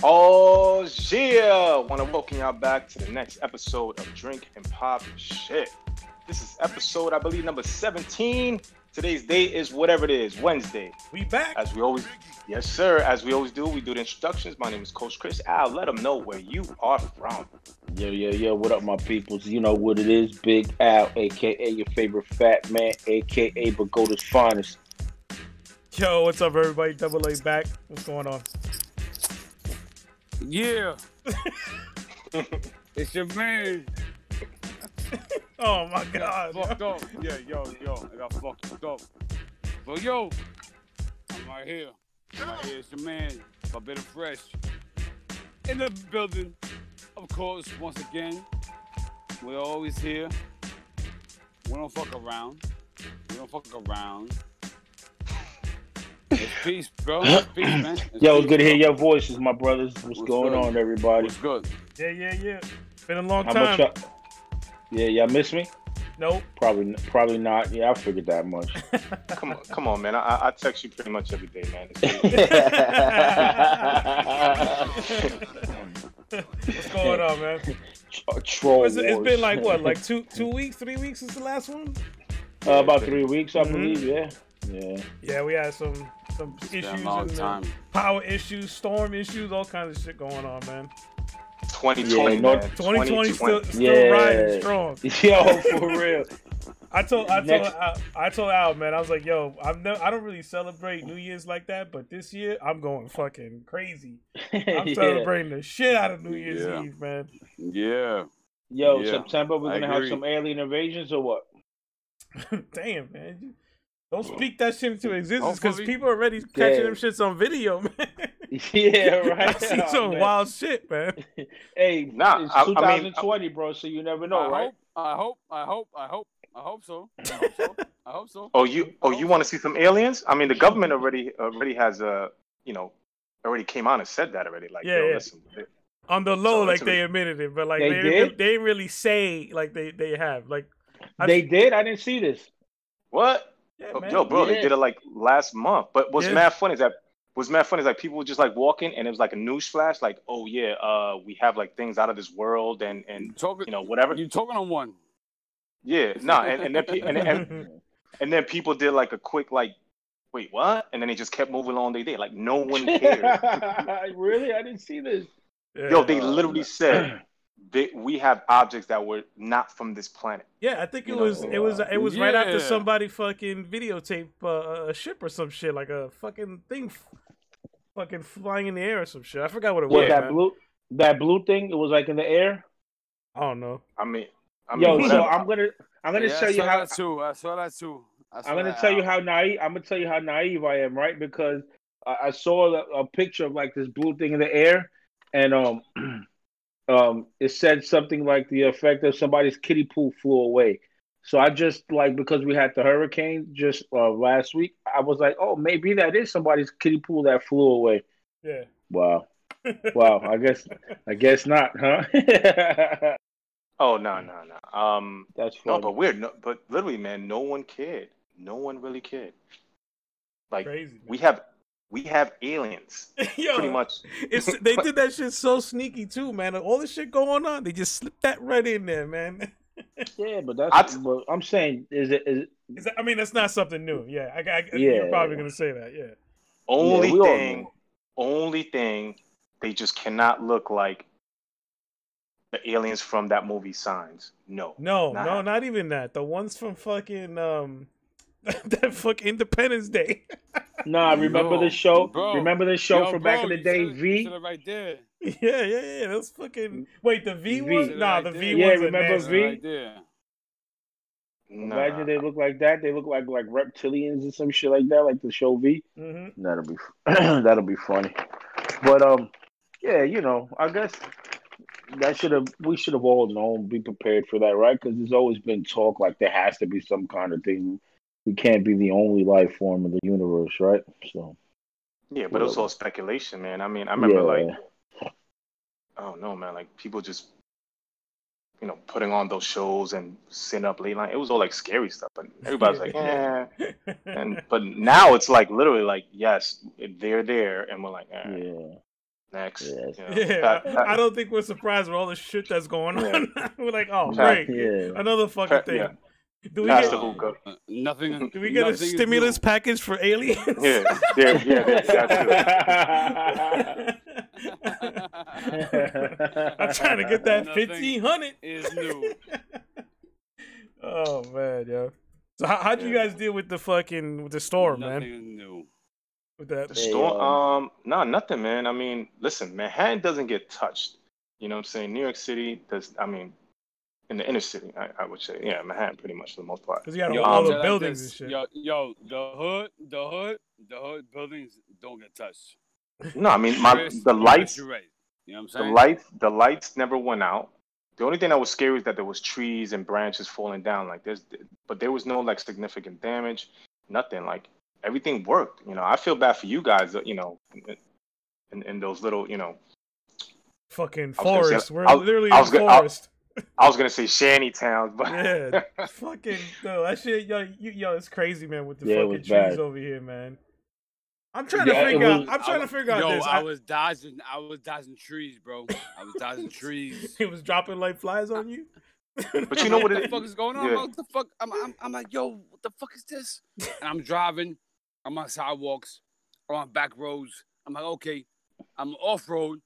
Oh yeah! Want to welcome y'all back to the next episode of Drink and Pop Shit. This is episode, I believe, number 17. Today's date is whatever it is, Wednesday. We back. As we always, yes sir. As we always do, we do the introductions. My name is Coach Chris. Al, let them know where you are from. Yo, yo, yo, what up, my peoples? You know what it is, Big Al, aka your favorite fat man, aka Bagoda's finest. Yo, what's up, everybody? Double A back. What's going on? Yeah. it's your man. Oh my god. Fucked up. Yeah, yo, yo. I got fucked up. But yo, I'm right here. I'm right here. It's your man. A bit of fresh. In the building. Of course, once again, we're always here. We don't fuck around. We don't fuck around. It's peace, bro. Peace, man. It's Yo, peace, good to hear bro. your voices, my brothers. What's, What's going good? on, everybody? It's good. Yeah, yeah, yeah. Been a long How time. much? Y'all, yeah, y'all miss me? Nope. Probably, probably not. Yeah, I figured that much. Come on, come on, man. I, I- I text you pretty much every day, man. It's- What's going on, man? Tro- Troll It's, it's wars. been like what, like two two weeks, three weeks since the last one? uh, about three weeks, I Mhm. believe. Yeah, yeah. Yeah, we had some some It's been issues a long and time. power issues, storm issues, all kinds of shit going on, man. 2020, Yeah, no- man. 2020 still still Yeah. riding strong. Yo, for real. I told I told Next- I, I told Al, man, I was like, yo, I'm no, I don't really celebrate New Year's like that, but this year I'm going fucking crazy. I'm Yeah. celebrating the shit out of New Year's Yeah. Eve, man. Yeah. Yo, Yeah, September, we're I gonna have some alien invasions or what? Damn, man. You- Don't speak that shit into existence because people are already catching Yeah. them shits on video, man. Yeah, right. I see Oh, some man. wild shit, man. Hey, Nah, it's I- I mean- 2020, bro. So you never know, I right? hope, I hope, I hope, I hope, I hope so. I hope so. I hope so. Oh, you oh you want to see some aliens? I mean, the government already already has a you know already came on and said that already. Like, Yeah, yo, yeah. listen, On the low, So like they admitted it, but like They they did? didn't, they didn't really say like they they have. Like I- They did. I didn't see this. what? Yeah, Oh, man. Yo, bro, they did it like last month. But what's Yeah. mad funny is that was mad funny is like people were just like walking and it was like a news flash, like, oh yeah, uh, we have like things out of this world and and Talking, you know whatever. you talking on one. Yeah, no, and, and then pe- and, and and then people did like a quick like, wait, what? And then they just kept moving on their day, like no one cared. really? I didn't see this. Yo, they literally said they, we have objects that were not from this planet. Yeah, I think it You know, was it was it was right after somebody fucking videotape uh, a ship or some shit like a fucking thing, fucking flying in the air or some shit. I forgot what it What was. that man. blue? That blue thing? It was like in the air. I don't know. I mean, I mean yo, so I'm gonna I'm gonna Yeah, tell I you saw how that too. I saw that too. I saw I'm gonna that tell you how naive I'm gonna tell you how naive I am, right? Because I, I saw a, a picture of like this blue thing in the air, and um, um, it said something like the effect of somebody's kiddie pool flew away. So I just like because we had the hurricane just uh, last week, I was like, oh, maybe that is somebody's kiddie pool that flew away. Yeah. Wow, wow. I guess I guess not, huh? oh no, no, no. Um, That's no, funny. but weird. No, but literally, man, no one cared. No one really cared. Like Crazy. we have, we have aliens, Yo, pretty much. It's they did that shit so sneaky too, man. All this shit going on, they just slipped that right in there, man. yeah, but that's. I t- but I'm saying, is it? Is it Is that, I mean, that's not something new. Yeah, I, I, Yeah. you're probably gonna say that. Yeah. Only we all thing, only thing, they just cannot look like the aliens from that movie Signs. No, No, Nah. no, not even that. The ones from fucking um, that fuck Independence Day. Nah, remember Yo, the show? bro. remember the show Yo, from back in the day, said V? said it right there. yeah, yeah, yeah. Those fucking wait, the V, V. ones? Nah, right the there. V Yeah, remember nasty. V? Right there. Nah. Imagine they look like that. They look like like reptilians and some shit like that, like the show V. Mm-hmm. That'll be that'll be funny. But um, yeah, you know, I guess that should have we should have all known, be prepared for that, right? Because there's always been talk like there has to be some kind of thing. We can't be the only life form in the universe, right? So Yeah, but it was all speculation, man. I mean, I remember yeah. like, I don't know, man. Like people just, you know, putting on those shows and sitting up late night. It was all like scary stuff, but everybody's like, yeah. And but now it's like literally like, yes, they're there, and we're like. Yeah. Next. Yes. you know, Yeah, Pat- I, Pat- I don't think we're surprised with all the shit that's going on. we're like, oh, Pat- great, Yeah. another fucking Pat- thing. Yeah. Do we Pass get the hookah. Uh, nothing. do we get a stimulus package for aliens? Yeah, yeah, yeah, that I'm trying to get that Nothing fifteen hundred. is new. oh man, yo. So how how'd you guys deal with the fucking with the storm, Nothing man? is new. With that, The Hey, storm, um, um, no, nothing, man. I mean, listen, Manhattan doesn't get touched. You know what I'm saying? New York City does. I mean, in the inner city, I, I would say, yeah, Manhattan, pretty much for the most part. because you got Yo, all I'll the tell you like buildings and shit. Yo, yo, the hood, the hood, the hood buildings don't get touched. No, I mean, my the lights, You're right. You know what the I'm saying? The lights, the lights never went out. The only thing that was scary is that there was trees and branches falling down. Like there's, but there was no like significant damage. Nothing. Like everything worked. You know, I feel bad for you guys. You know, in, in those little, you know, fucking I was say- forest. We're I literally I in was the I- forest. I was gonna say shanty towns, but Yeah, fucking no, that shit, yo, you, yo, it's crazy, man, with the Yeah, fucking trees bad. over here, man. I'm trying to Yeah, it figure out. I'm trying I to figure out Yo, this. I I- was dodging. I was dodging trees, bro. I was dodging trees. He was dropping like flies on you. But you know what what it the fuck is going on? Yeah. What the fuck? I'm, I'm, I'm like, yo, what the fuck is this? And I'm driving. I'm on sidewalks. I'm on back roads. I'm like, okay, I'm off road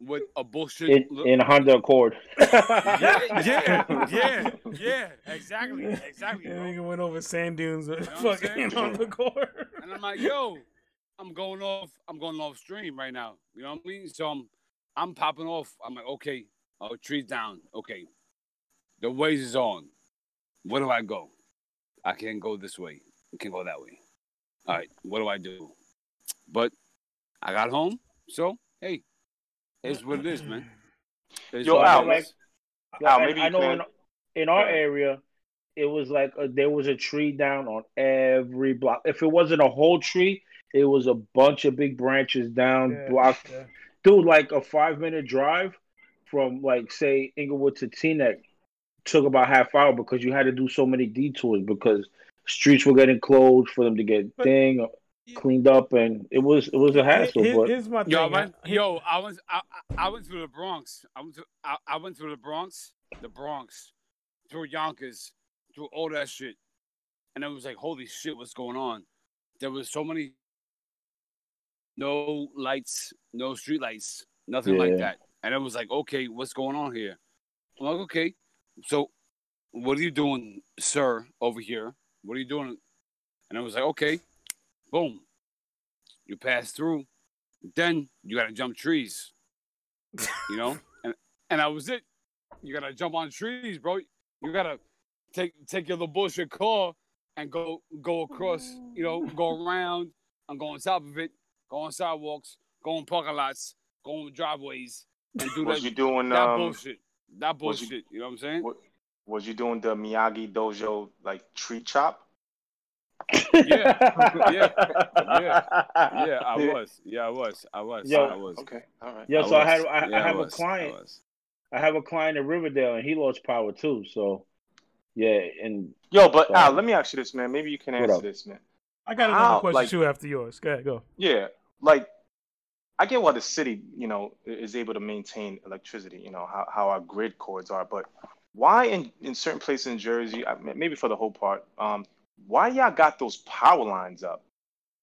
with a bullshit. in, look- in a Honda Accord. yeah, yeah, yeah, yeah, exactly, exactly, Yeah, bro. nigga went over sand dunes with know fucking saying? on the court. And I'm like, yo, I'm going off. I'm going off stream right now. You know what I mean? So I'm, I'm popping off. I'm like, okay, oh, trees down. Okay, the ways is on. Where do I go? I can't go this way. I can't go that way. All right, what do I do? But I got home, so hey, it's what it is, man. It's Yo, what it Al, is. like- Al, maybe I you know in, in our area, it was like a, there was a tree down on every block. If it wasn't a whole tree, it was a bunch of big branches down Yeah, block. yeah. Dude, like a five minute drive from like say Englewood to Teaneck took about half hour because you had to do so many detours because streets were getting closed for them to get But- thing cleaned up and it was it was a hassle. Here- but here's my thing. Yo, I went, yo, I went, I, I I went through the Bronx. I went to, I, I went through the Bronx, the Bronx, through Yonkers, through all that shit, and I was like, holy shit, what's going on? There was so many, no lights, no street lights, nothing Yeah. like that, and I was like, okay, what's going on here? I'm like, okay, so what are you doing, sir, over here? What are you doing? And I was like, okay, boom, you pass through then you gotta jump trees. You know? and and that was it. You gotta jump on trees, bro. You gotta take take your little bullshit car and go go across, you know, go around and go on top of it, go on sidewalks, go on parking lots, go on driveways, and do was that, you doing that um? bullshit. That bullshit. you- You, know what I'm saying? what- Was you doing the Miyagi Dojo like tree chop? Yeah, yeah, Yeah, I was. Yeah, I was. I was. Yo, I was. Okay, all right. Yeah, so I had. I, Yeah, I have a was. I client. was. I have a client in Riverdale, and he lost power too. So, yeah, and Yo, but So- Al, let me ask you this, man. Maybe you can answer this, man. I got another How, question like- too after yours. Go ahead, go. Yeah, like I get why the city, you know, is able to maintain electricity. You know how, how our grid cords are, but why in, in certain places in Jersey, maybe for the whole part, um, why y'all got those power lines up?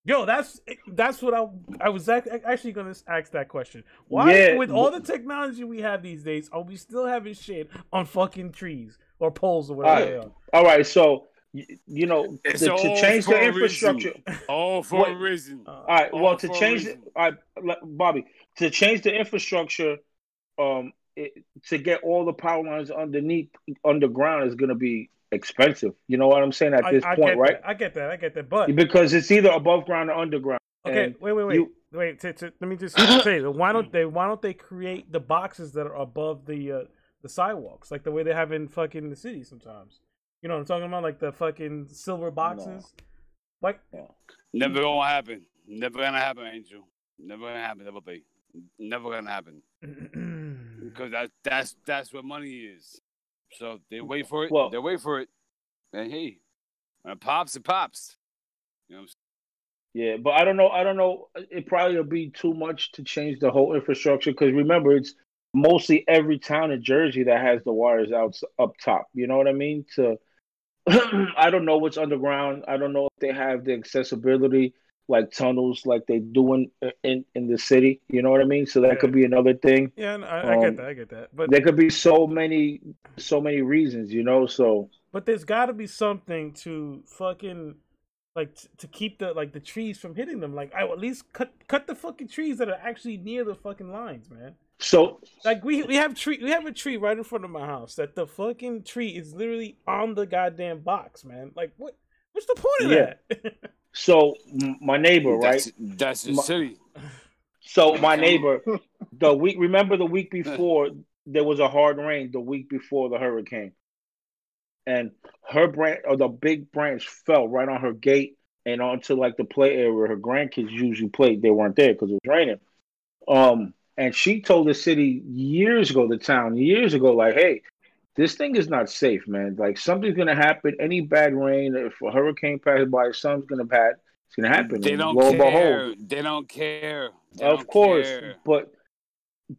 Yo, that's that's what I I was actually gonna ask that question. Why, Yeah, with all the technology we have these days, are we still having shit on fucking trees or poles or whatever Alright. they are? all right, so you know It's to, to change the a reason. infrastructure. All for What- a reason. Uh, All right, All well to change the, reason. all right, Bobby, to change the infrastructure, um, it, to get all the power lines underneath underground is going to be expensive. You know what I'm saying at this I point, right? That. I get that. I get that. But Because it's either above ground or underground. okay, And wait, wait, wait, you- wait. To, to, let me just say, why don't they? Why don't they create the boxes that are above the uh, the sidewalks, like the way they have in fucking the city sometimes? You know what I'm talking about, like the fucking silver boxes. Like, Never gonna happen. Never gonna happen, Angel. Never gonna happen. Never be. Never gonna happen. Because that that's that's what money is. So they wait for it. Well- they wait for it. And hey, when it pops, it pops. You know what I'm Yeah, but I don't know. I don't know. It probably will be too much to change the whole infrastructure because remember, it's mostly every town in Jersey that has the wires out up top. You know what I mean? To I don't know what's underground. I don't know if they have the accessibility like tunnels like they do in in, in the city. You know what I mean? So that Yeah. could be another thing. Yeah, no, I, I get Um, that. I get that. But There could be so many so many reasons. You know. So but there's got to be something to fucking like t- to keep the like the trees from hitting them. Like I at least cut cut the fucking trees that are actually near the fucking lines, man. so Like we we have tree we have a tree right in front of my house that the fucking tree is literally on the goddamn box, man. Like what? What's the point of Yeah. that? so my neighbor right. That's, that's the city. So my neighbor, the week remember the week before there was a hard rain. The week before the hurricane, and her branch or the big branch fell right on her gate and onto like the play area where her grandkids usually played. They weren't there because it was raining. Um, and she told the city years ago, the town years ago, like, hey, this thing is not safe, man. Like something's gonna happen. Any bad rain, if a hurricane passes by, something's gonna bad. It's gonna happen. They don't lo and behold, care. They don't care. They of don't course care. but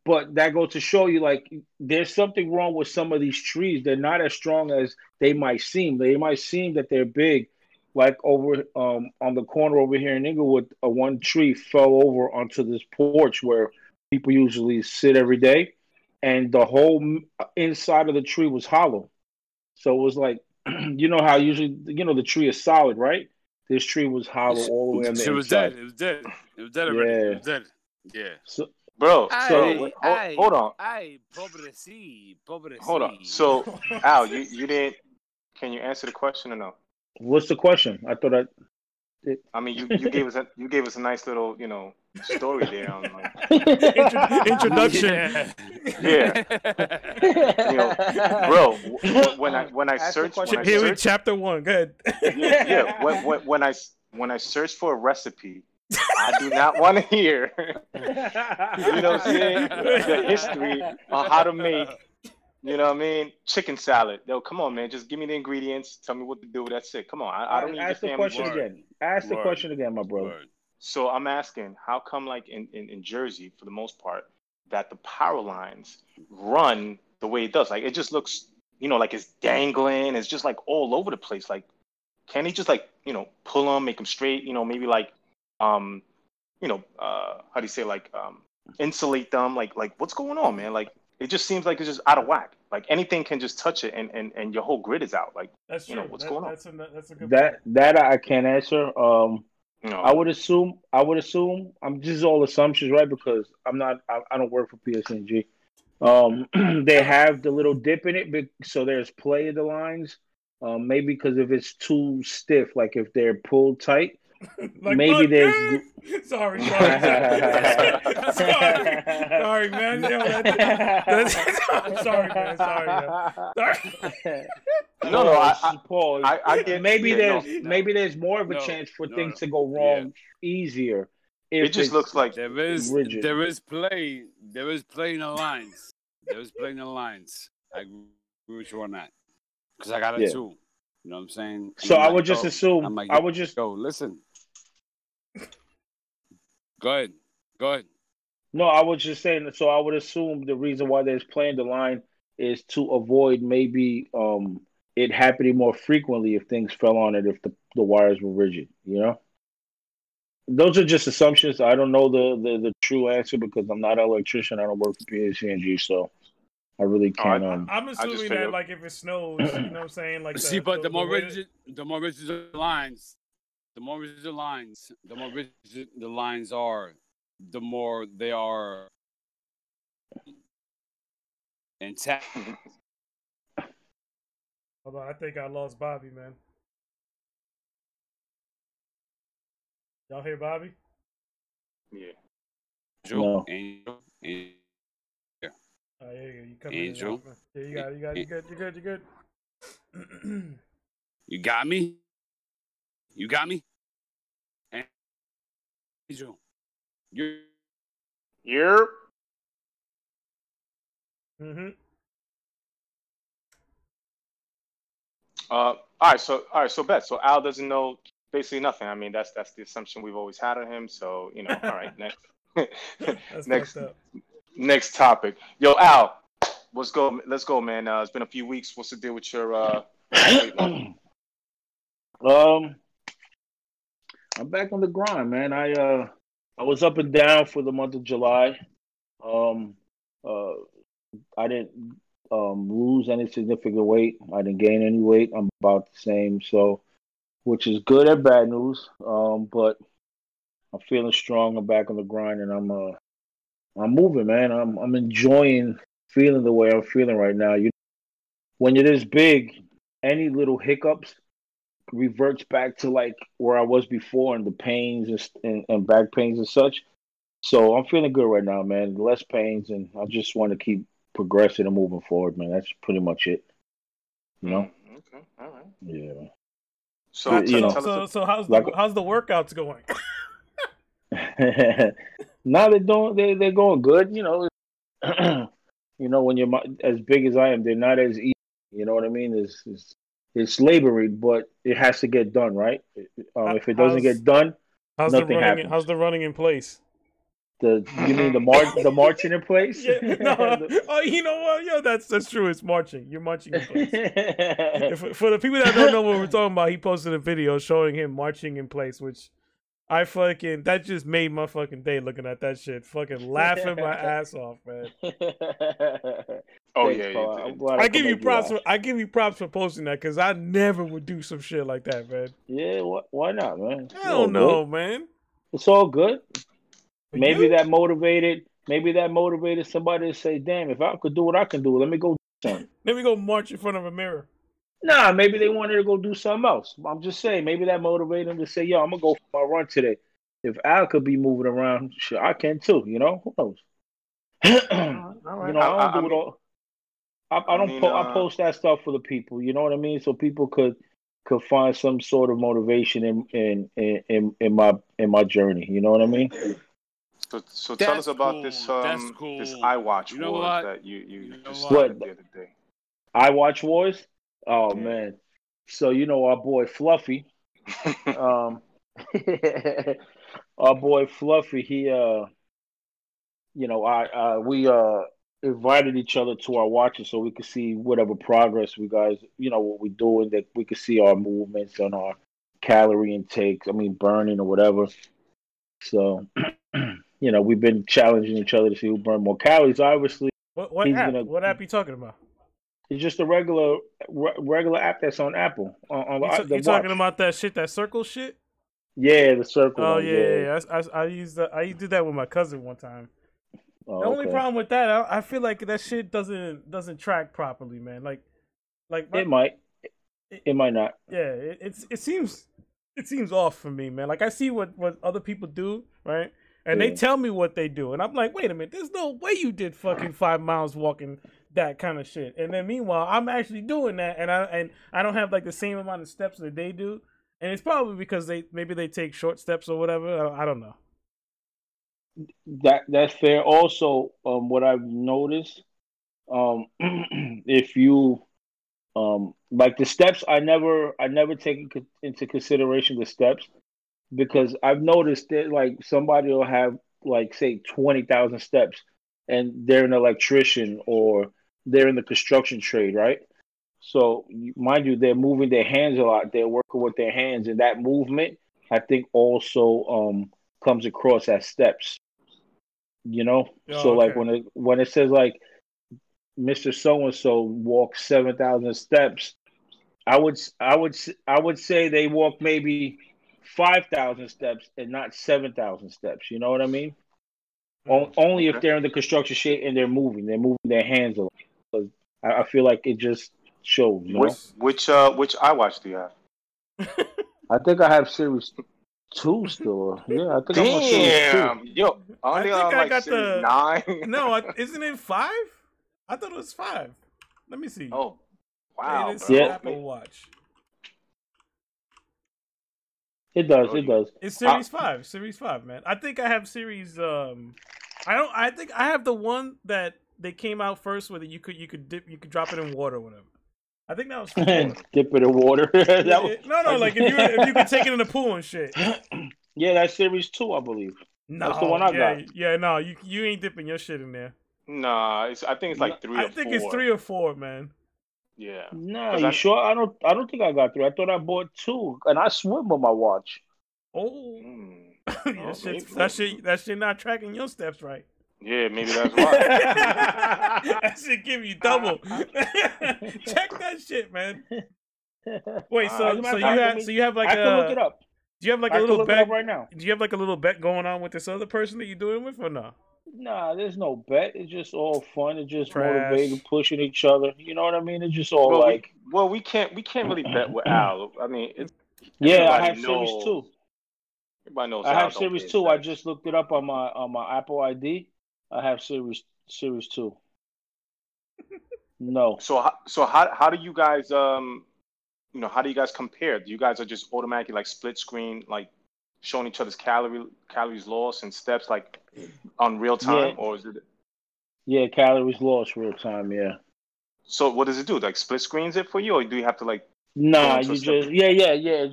but that goes to show you like there's something wrong with some of these trees they're not as strong as they might seem they might seem that they're big like over um on the corner over here in Englewood a one tree fell over onto this porch where people usually sit every day and the whole inside of the tree was hollow so it was like you know how usually you know the tree is solid right this tree was hollow all the way on the She was inside dead. It was dead. It was dead already. Yeah. It was dead. Yeah. so Bro, Aye, so wait, hold, aye. hold on, Ay, pobreci, pobreci. hold on. So Al, you you didn't. Can you answer the question or no? what's the question i thought i I mean, you, you gave us a you gave us a nice little you know story there on like Intro- introduction. Yeah. you know, bro. w- When I when I Ask search when question. I Here we search, chapter one. Good. yeah, yeah when, when when I s- when I search for a recipe, I do not want to hear you know what I'm saying the history on how to make you know what I mean chicken salad. Yo, come on, man, just give me the ingredients. Tell me what to do. That's it. Come on, I, I don't need ask the question history. again ask the question again my brother Word. So I'm asking, how come like in, in, in Jersey, for the most part, that the power lines run the way it does? Like it just looks, you know, like it's dangling. It's just like all over the place. Like, can he just like, you know, pull them, make them straight? You know, maybe like, um, you know, uh, how do you say like, um, insulate them? Like, like what's going on, man? Like, it just seems like it's just out of whack. Like anything can just touch it, and and, and your whole grid is out. Like, That's You true. know, what's That- going on? That's a that's a good. that that i can't answer um you know, i would assume i would assume i'm just all assumptions right because i'm not i, I don't work for PSE&G um they have the little dip in it bec- so there's play in the lines um maybe because if it's too stiff like if they're pulled tight Like, maybe fuck there's- sorry, sorry, sorry, sorry, sorry, man. Yo, that, that's, I'm sorry, man. Sorry, man. Sorry. No, no, oh, I- I- Pause. I, I get maybe yeah, there's no, maybe there's more of a No, chance for no, things no. to go wrong easier. If it just looks like There is Rigid. there is play there is play in the lines. There is play in the lines. I agree with you on that because I got it Yeah. too. You know what I'm saying? And So I'm I like, would just oh, assume. I'm like, I would just go listen. Go ahead. Go ahead. no. I was just saying. that- So I would assume the reason why they're playing the line is to avoid maybe um it happening more frequently if things fell on it if the, the wires were rigid. You know. Those are just assumptions. I don't know the, the, the true answer because I'm not an electrician. I don't work for PSE&G, so I really Oh, can't. I- um, I'm assuming that figured- like if it snows, you know what I'm saying? Like See, but the, more rigid, the more rigid the lines, the more rigid the lines, the more rigid the lines are, the more they are intact. Hold on, I think I lost Bobby, man. Y'all hear Bobby? yeah. No. Angel, angel, Oh, yeah, you come Angel. out, man. Yeah, you got, you got, you good, you good, you good. You got me? You got me? Angel. You Yep. mm-hmm. Uh, all right, so all right, so bet. So Al doesn't know basically nothing. I mean, that's that's the assumption we've always had of him. So you know, all right, next, next, up. next topic. Yo, Al, let's go. Let's go, man. Uh, it's been a few weeks. What's the deal with your? Uh, um, I'm back on the grind, man. I uh, I was up and down for the month of July. Um, uh, I didn't um lose any significant weight. I didn't gain any weight. I'm about the same. So, which is good and bad news. Um, but I'm feeling strong. I'm back on the grind, and I'm uh, I'm moving, man. I'm I'm enjoying feeling the way I'm feeling right now. You, when you're this big, any little hiccups reverts back to like where I was before and the pains and, and, and back pains and such. So I'm feeling good right now, man. Less pains, and I just want to keep progressing and moving forward, man. That's pretty much it. You know? Mm, okay, all right. Yeah. So, So, tell, you know- So, so how's Like- the how's the workouts going? now they're doing they they're going good. You know, you know when you're as big as I am, they're not as easy. You know what I mean? It's it's, it's laboring, but it has to get done, right? Um, if it doesn't How's- get done, How's the Nothing running? happens. How's the running in place? the you mean the march the marching in place? Yeah, no, oh, you know what? Yo, that's that's true. It's marching. You're marching in place. If, for the people that don't know what we're talking about, he posted a video showing him marching in place, which I fucking that just made my fucking day looking at that shit. Fucking laughing my ass off, man. oh Thanks, yeah, Paul. I'm glad I give you props. laugh. For, I give you props for posting that because I never would do some shit like that, man. Yeah, wh- why not, man? It's I don't know, good. man. It's all good. For Maybe you? that motivated. Maybe that motivated somebody to say, "Damn, if I could do what I can do, let me go do something." Let me go march in front of a mirror. Nah, maybe they wanted to go do something else. I'm just saying, maybe that motivated them to say, "Yo, I'm gonna go for my run today." If Al could be moving around, sure, I can too. You know, who knows? you know, I don't I- I do it all. I, I I don't. mean, po- uh, I post that stuff for the people. You know what I mean? So people could could find some sort of motivation in in in in, in my in my journey. You know what I mean? So, so tell us about cool. this um cool. this iWatch You know Wars what? that you you, You know just what? the other day. I watch wars. Oh Yeah. man. So you know our boy Fluffy. um our boy Fluffy, he uh you know, I uh we uh invited each other to our watches so we could see whatever progress we guys you know what we're doing that we could see our movements and our calorie intakes, I mean burning or whatever. So you know, we've been challenging each other to see who burned more calories. Obviously, What what app? gonna- What app you talking about? It's just a regular re- regular app that's on Apple on, on You, the, ta- the you talking about that shit? That circle shit? Yeah, the circle. Oh yeah, yeah. yeah. I, I, I used that. I did that with my cousin one time. Oh, the only okay. problem with that, I, I feel like that shit doesn't doesn't track properly, man. Like, like my- It might. It might not. yeah, it, it's it seems it seems off for me, man. Like I see what what other people do, right? And they tell me what they do, and I'm like, wait a minute, there's no way you did fucking five miles walking that kind of shit. And then meanwhile, I'm actually doing that, and I and I don't have like the same amount of steps that they do, and it's probably because they maybe they take short steps or whatever. I, I don't know. That that's fair. Also, um, what I've noticed, um, if you, um, like the steps, I never, I never take into consideration the steps because I've noticed that like somebody will have like say twenty thousand steps, and they're an electrician or they're in the construction trade, right? So, mind you, they're moving their hands a lot. They're working with their hands, and that movement, I think, also um comes across as steps. You know, Oh, so like when it when it says like Mister So and So walked seven thousand steps, I would I would I would say they walk maybe five thousand steps and not seven thousand steps. You know what I mean? O- only if they're in the construction shade and they're moving, they're moving their hands a lot. 'Cause I, I feel like it just shows. You know? Which which uh which iWatch do you have? I think I have series two still. Yeah, I think I'm on series two. Damn, yo, I only think on I like got series the- nine. no, isn't it five? I thought it was five. Let me see. oh, wow, It is bro. Yeah. Apple Watch. It does. It does. It's series five. Series five, man. I think I have series. Um, I don't. I think I have the one that they came out first with. It you could you could dip you could drop it in water or whatever. I think that was Dip it in water. That was- no, no, like if you if you could take it in the pool and shit. yeah, that's series two, I believe. No, That's the one I yeah, got. Yeah, no, you you ain't dipping your shit in there. Nah, it's, I think it's like three. I or think four. it's three or four, man. Yeah. No, 'Cause you I- sure? I don't. I don't think I got three. I thought I bought two, and I swim with my watch. Oh, Mm. that, Oh, shit, that shit, that shit not tracking your steps right. Yeah, maybe that's why. that should give you double. Check that shit, man. Wait, Uh, so as a so you have me- so you have like I a can look it up. do you have like I a little look bet right now. Do you have like a little bet going on with this other person that you're doing with or no? Nah, there's no bet. It's just all fun. It's just Trash. motivating, pushing each other. You know what I mean? It's just all well, like, we, well, we can't we can't really bet with Al. I mean, it's yeah, I everybody have series two. Everybody knows. I Al have series pay two. I just looked it up on my on my Apple ID. I have series series two. No, So how so how how do you guys um you know how do you guys compare? Do you guys are just automatically like split screen like showing each other's calorie calories lost and steps like on real time Yeah. or is it yeah, calories lost real time. Yeah. so what does it do? Like split screens it for you or do you have to like Nah, you just yeah, yeah, yeah.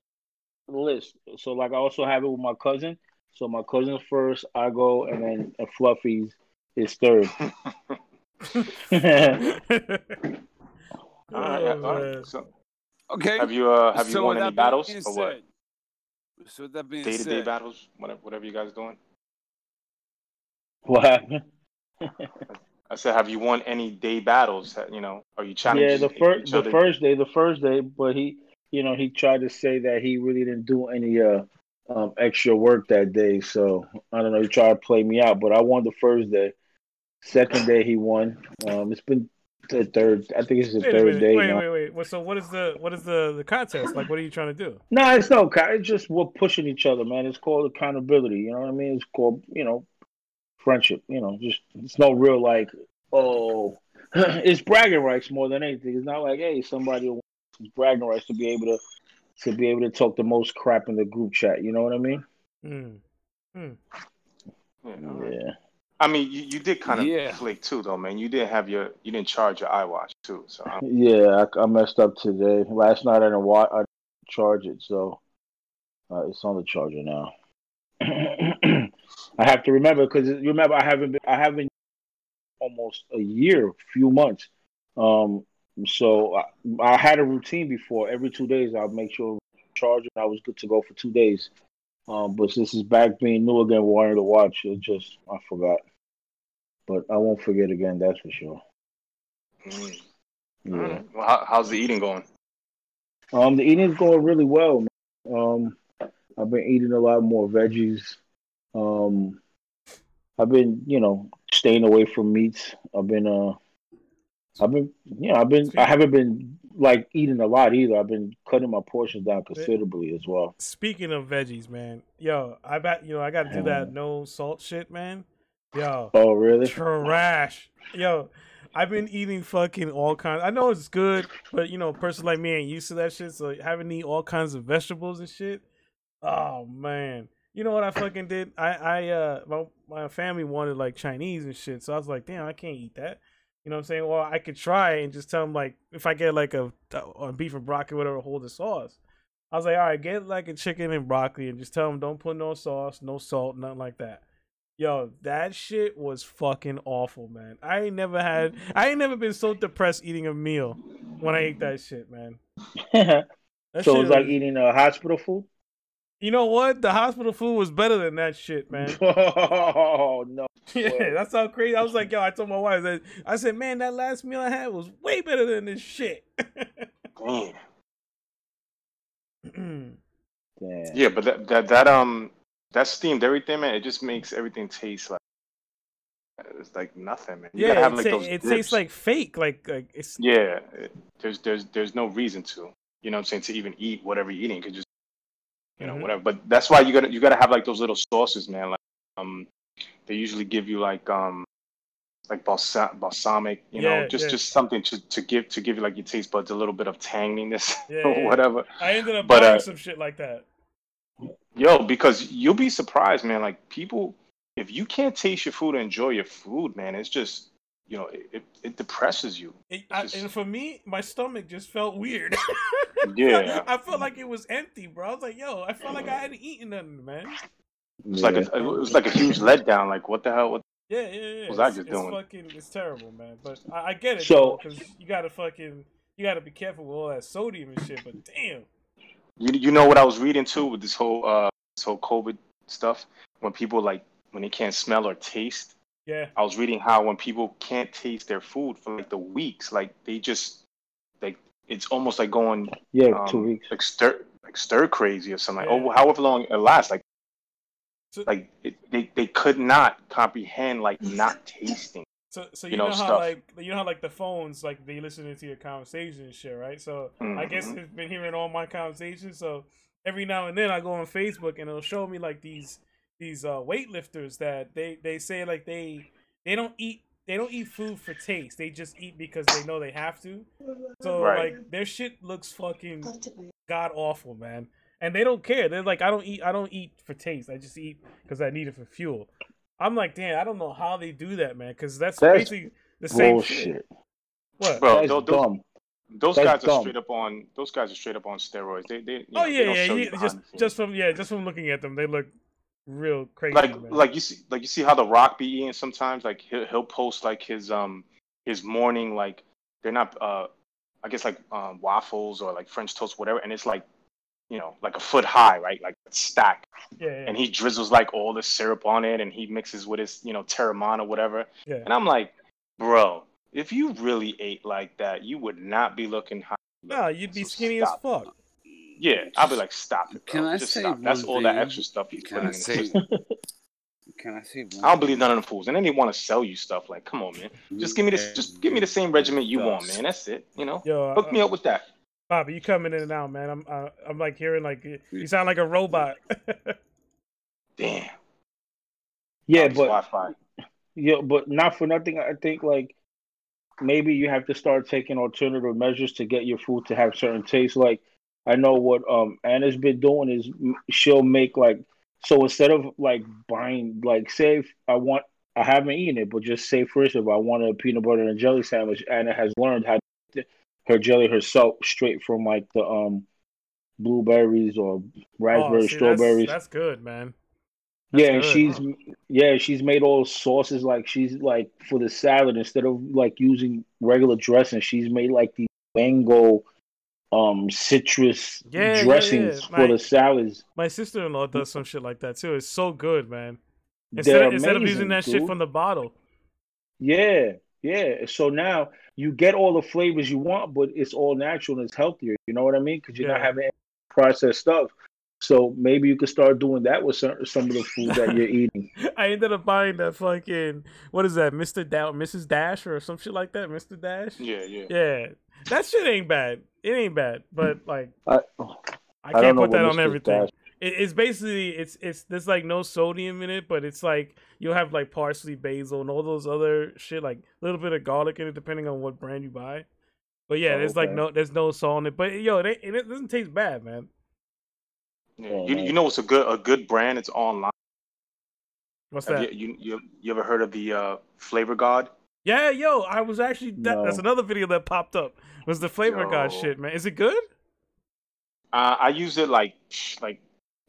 List. So like I also have it with my cousin. So my cousin first, I go, and then uh, Fluffy's is third. all right, Oh, all So Okay. have you uh have you So won any battles or what? So with that being Day to day battles, whatever whatever you guys doing. what happened? I said, have you won any day battles? You know, are you challenging Yeah, the first the first day, the first day, but he, you know, he tried to say that he really didn't do any uh um extra work that day. So I don't know. He tried to play me out, but I won the first day. Second day, he won. Um, it's been the third. I think it's the Wait third minute. day Wait, now. wait, wait. Well, So what is the what is the the contest? Like what are you trying to do? No, it's no. ca- It's just we're pushing each other, man. It's called accountability. You know what I mean? It's called you know friendship. You know, just it's no real like oh, it's bragging rights more than anything. It's not like hey, somebody wants bragging rights to be able to to be able to talk the most crap in the group chat. You know what I mean? Mm. Yeah, all right. Yeah. I mean, you, you did kind of Yeah. flake too, though, man. You didn't have your, you didn't charge your iWatch too. So I, Yeah, I, I messed up today. Last night I didn't wa I didn't charge it, so uh, it's on the charger now. I have to remember because remember I haven't been I haven't almost a year, few months. Um, so I, I had a routine before. Every two days I'll make sure charge it. I was good to go for two days. Um, but since it's back being new again, wanting to watch it, just I forgot. But I won't forget again. That's for sure. mm. Yeah. All right. Well, how, how's the eating going? Um, the eating's going really well. Man. Um, I've been eating a lot more veggies. Um, I've been, you know, staying away from meats. I've been, uh, I've been, you know, I've been, I haven't been like eating a lot either. I've been cutting my portions down considerably as well. Speaking of veggies, man, yo, I bet you know I got to do that no salt shit, man. Yo, Oh, really? trash. Yo, I've been eating fucking all kinds. I know it's good, but you know, a person like me ain't used to that shit. So having to eat all kinds of vegetables and shit. Oh man, you know what I fucking did? I I uh my my family wanted like Chinese and shit, so I was like, damn, I can't eat that. You know what I'm saying? Well, I could try and just tell them like if I get like a, a beef and broccoli, whatever, hold the sauce. I was like, all right, get like a chicken and broccoli and just tell them don't put no sauce, no salt, nothing like that. Yo, that shit was fucking awful, man. I ain't never had, I ain't never been so depressed eating a meal when I ate that shit, man. That so shit it's like was- eating uh, hospital food. you know what? The hospital food was better than that shit, man. oh no! yeah, that's how crazy. I was like, yo, I told my wife that I said, man, that last meal I had was way better than this shit. Damn. Damn. Yeah, but that, that that um that steamed everything, man. It just makes everything taste like it's like nothing, man. You yeah, have it, like it tastes like fake. Like like it's yeah. it- there's there's there's no reason to, you know, what I'm saying to even eat whatever you're eating. Cause just, you know, Mhm. whatever. But that's why you gotta you gotta have like those little sauces, man. Like um, they usually give you like um like balsa- balsamic, you know, just yeah. just something to, to give to give you like your taste buds a little bit of tanginess Yeah, or yeah. whatever. I ended up But, buying uh, some shit like that. Yo, because you'll be surprised, man. Like people, if you can't taste your food and enjoy your food, man, it's just you know, it, it, it depresses you. It, I, Just- and for me, my stomach just felt weird. Yeah. I felt like it was empty, bro. I was like, yo, I felt like I hadn't eaten nothing, man. It's like a, it was like a huge letdown. Like what the hell? What, Yeah, yeah, yeah. was I it's, just it's doing? fucking, it's terrible, man. But I, I get it, So- because you gotta fucking, you gotta be careful with all that sodium and shit. But damn, you you know what I was reading too with this whole uh this whole COVID stuff when people like when they can't smell or taste. yeah, I was reading how when people can't taste their food for like the weeks, like they just like it's almost like going yeah, um, two weeks. like stir like stir crazy or something. Like, Yeah. oh, however long it lasts, like So- like it, they they could not comprehend like not tasting. So, so you, you know, know, how stuff. like you know how like the phones like they listening to your conversation and shit, right? So I guess Mhm. it's been hearing all my conversations. So every now and then I go on Facebook and it'll show me like these these uh weightlifters that they they say like they they don't eat they don't eat food for taste. They just eat because they know they have to. So Right. like their shit looks fucking god awful, man. And they don't care. They're like, I don't eat. I don't eat for taste. I just eat because I need it for fuel. I'm like, damn. I don't know how they do that, man. Because that's, That's basically the same shit. What? Bro, That's those, those, dumb. those That's guys are straight up on those guys are straight up on steroids. They they oh know, they yeah, don't yeah. you You, just just from yeah, just from looking at them, they look real crazy. like man. like you see like you see how the rock be eating sometimes like he'll, he'll post like his um his morning like they're not uh i guess like um, waffles or like french toast whatever and it's like you know like a foot high right like stack yeah, yeah, and he drizzles like all the syrup on it and he mixes with his you know terramon or whatever yeah. and i'm like bro if you really ate like that you would not be looking high No, you'd be So skinny stop. as fuck. yeah i'll be like stop it bro. Can I just say stop that's one all that extra stuff he's Can putting I in the say? Can I say? One I don't believe none of them fools, and then they want to sell you stuff. Like, come on, man. Just give me this. Just give me the same regiment you want, man. That's it. You know, Yo, hook uh, me up with that. Bobby, you coming in and out, man. I'm uh, I'm like hearing like you sound like a robot. Damn. Yeah, Bobby's but Wi-Fi. yeah, but not for nothing. I think like maybe you have to start taking alternative measures to get your food to have certain taste. Like I know what um Anna's been doing is she'll make like so instead of like buying like say if I want I haven't eaten it, but just say first if I want a peanut butter and jelly sandwich, Anna has learned how to make her jelly herself straight from like the um blueberries or raspberry Oh, see, strawberries. That's, that's good, man. Yeah, and good. she's yeah, she's made all sauces like she's like for the salad instead of like using regular dressing, she's made like the mango um citrus Yeah, yeah, dressings yeah, for like- the salads. My sister in law does some shit like that too. It's so good, man. Instead instead of using that shit from the bottle. Yeah, yeah. So now you get all the flavors you want, but it's all natural and it's healthier. You know what I mean? Because you're not having any processed stuff. So maybe you could start doing that with some some of the food that you're eating. I ended up buying that fucking what is that, Mr. Da- Mrs. Dash or some shit like that, Mr. Dash. Yeah, yeah. Yeah, that shit ain't bad. It ain't bad, but like I, I can't know put that what on Mr. everything. Dash- It, it's basically it's it's there's like no sodium in it, but it's like you'll have like parsley, basil, and all those other shit, like a little bit of garlic in it, depending on what brand you buy. But yeah, Oh, there's like no there's no salt in it. But yo, it, ain't, it doesn't taste bad, man. yeah. Oh, You, you know what's a good a good brand? It's online. What's Have that? you, you you you ever heard of the uh, Flavor God? Yeah, yo, I was actually that, that's another video that popped up. Was the flavor god shit, man? Is it good? Uh, I used it like like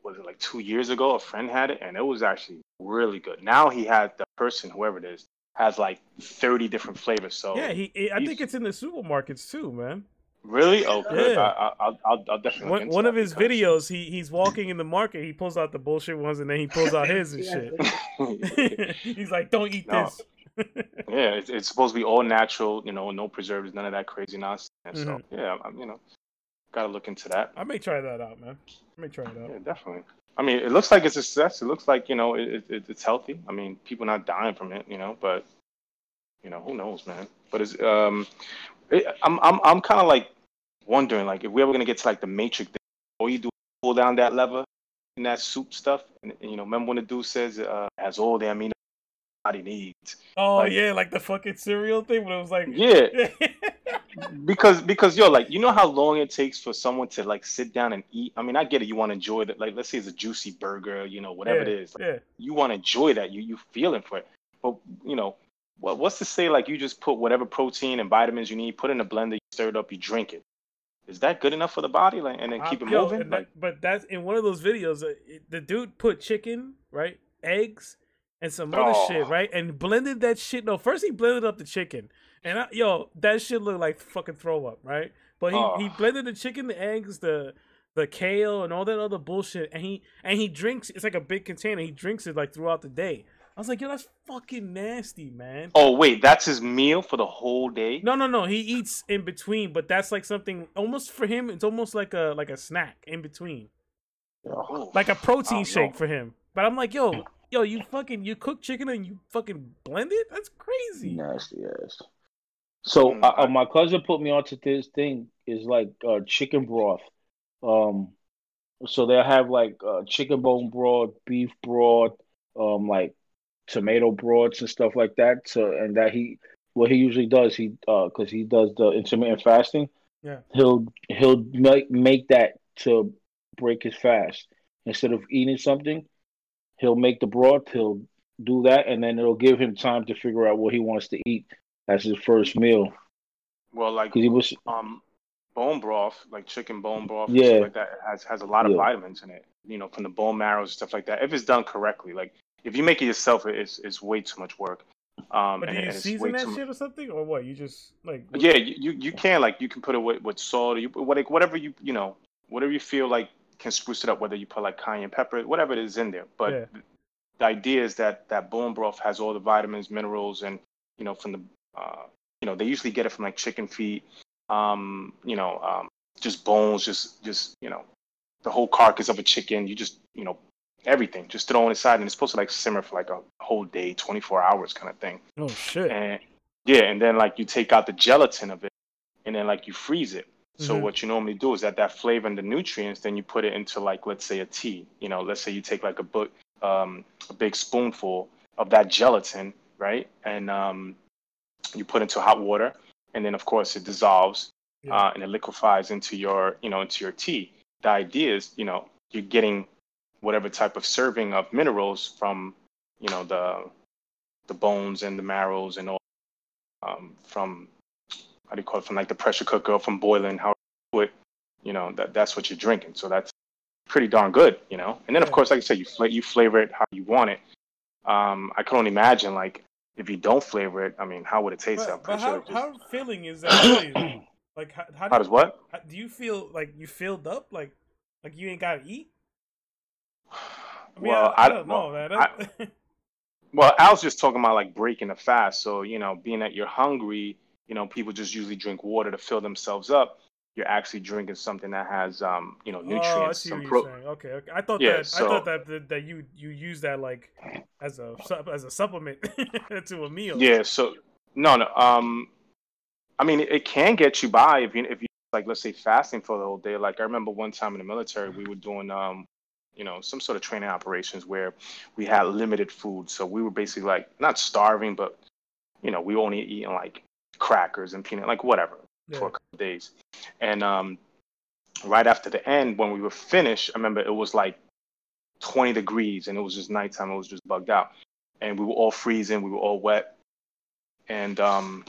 was it like two years ago? A friend had it, and it was actually really good. Now he had the person, whoever it is, has like thirty different flavors. So yeah, he. I think it's in the supermarkets too, man. really oh good. Yeah. I, I, I'll, I'll I'll definitely. One, one of his because- videos, he he's walking in the market. He pulls out the bullshit ones, and then he pulls out his and shit. he's like, "Don't eat No. this." yeah, it's, it's supposed to be all natural, you know, no preservatives, none of that crazy nonsense. So Mm-hmm. yeah, I'm, you know, gotta look into that. I may try that out, man. I may try it out. Yeah, definitely. I mean, it looks like it's a success. It looks like you know it, it, it's healthy. I mean, people not dying from it, you know, but you know who knows, man. But it's um, it, I'm I'm I'm kind of like wondering like if we're ever gonna get to like the Matrix, thing, all you do is pull down that lever in that soup stuff, and, and, you know, remember when the dude says uh, has all the amino body needs. Oh Like- yeah, like the fucking cereal thing, but it was like, Yeah, because because yo like you know how long it takes for someone to like sit down and eat i mean i get it you want to enjoy that like let's say it's a juicy burger you know whatever it Yeah, is like, yeah. you want to enjoy that you you feeling for it but you know what, what's to say like you just put whatever protein and vitamins you need, put in a blender, you stir it up, you drink it. Is that good enough for the body? Like, and then keep Uh, it yo, moving? Like, that- but that's in one of those videos. Uh, the dude put chicken, right, eggs, and some other Oh. shit, right, and blended that shit. No, first he blended up the chicken, and I, yo, that shit looked like fucking throw up, right? But he, he Oh. blended the chicken, the eggs, the the kale, and all that other bullshit, and he and he drinks. It's like a big container. He drinks it like throughout the day. I was like, yo, that's fucking nasty, man. oh wait, that's his meal for the whole day. No, no, no. He eats in between, but that's like something almost for him. It's almost like a like a snack in between. Oh. like a protein Oh, shake no. for him. But I'm like, yo, yo, you fucking you cook chicken and you fucking blend it? That's crazy. Nasty ass. So Mm, uh, uh, my cousin put me onto this thing is like uh, chicken broth. Um, so they'll have like uh, chicken bone broth, beef broth, um, like tomato broths and stuff like that. So and that he what he usually does he uh because he does the intermittent fasting. Yeah. He'll he'll make make that to break his fast instead of eating something. He'll make the broth. He'll do that, and then it'll give him time to figure out what he wants to eat as his first meal. Well, like Because he was um, bone broth, like chicken bone broth, and Yeah. stuff like that, has has a lot of Yeah. vitamins in it. You know, from the bone marrows stuff like that. If it's done correctly, like if you make it yourself, it's it's way too much work. Um, But and, do you and it's season way that shit or something, or what? You just like Yeah, you, you you can like you can put it with, with salt or you what like whatever you you know whatever you feel like can spruce it up. Whether you put like cayenne pepper, whatever it is in there. But Yeah. the idea is that that bone broth has all the vitamins, minerals, and you know from the uh, you know they usually get it from like chicken feet, um, you know um, just bones, just just you know the whole carcass of a chicken. You just you know everything, just throw it inside, and it's supposed to like simmer for like a whole day, 24 hours kind of thing. oh shit. And yeah, and then like you take out the gelatin of it, and then like you freeze it. So Mhm. what you normally do is that that flavor and the nutrients, then you put it into like let's say a tea. You know, let's say you take like a book, um, a big spoonful of that gelatin, right, and um, you put into hot water, and then of course it dissolves Yeah. uh, and it liquefies into your you know into your tea. The idea is you know you're getting whatever type of serving of minerals from you know the the bones and the marrows and all um, from how do you call it from like the pressure cooker from boiling how you it you know that that's what you're drinking so that's pretty darn good you know and then of course like I said you fla- you flavor it how you want it um, I can only imagine like if you don't flavor it I mean how would it taste But, but pretty how sure it just, how filling is that? like how, how, how do does what how, do you feel like you filled up? Like like you ain't gotta eat? I mean, well I, I don't well, know, man. I- Well, I was just talking about like breaking the fast. So, you know, being that you're hungry, you know, people just usually drink water to fill themselves up. You're actually drinking something that has, um, you know, Oh, I nutrients, some what pro. you're saying. Okay, okay. I thought Yeah, that I thought that, that you you use that like as a as a supplement to a meal. Yeah. So, no, no. Um, I mean, it, it can get you by if you if you like, let's say, fasting for the whole day. Like I remember one time in the military, we were doing, um, you know, some sort of training operations where we had limited food. So we were basically like not starving, but you know, we were only eating like crackers and peanut, like whatever. Yeah. for a couple of days. And um, right after the end, when we were finished, I remember it was like 20 degrees and it was just nighttime. It was just bugged out. And we were all freezing. We were all wet. And um,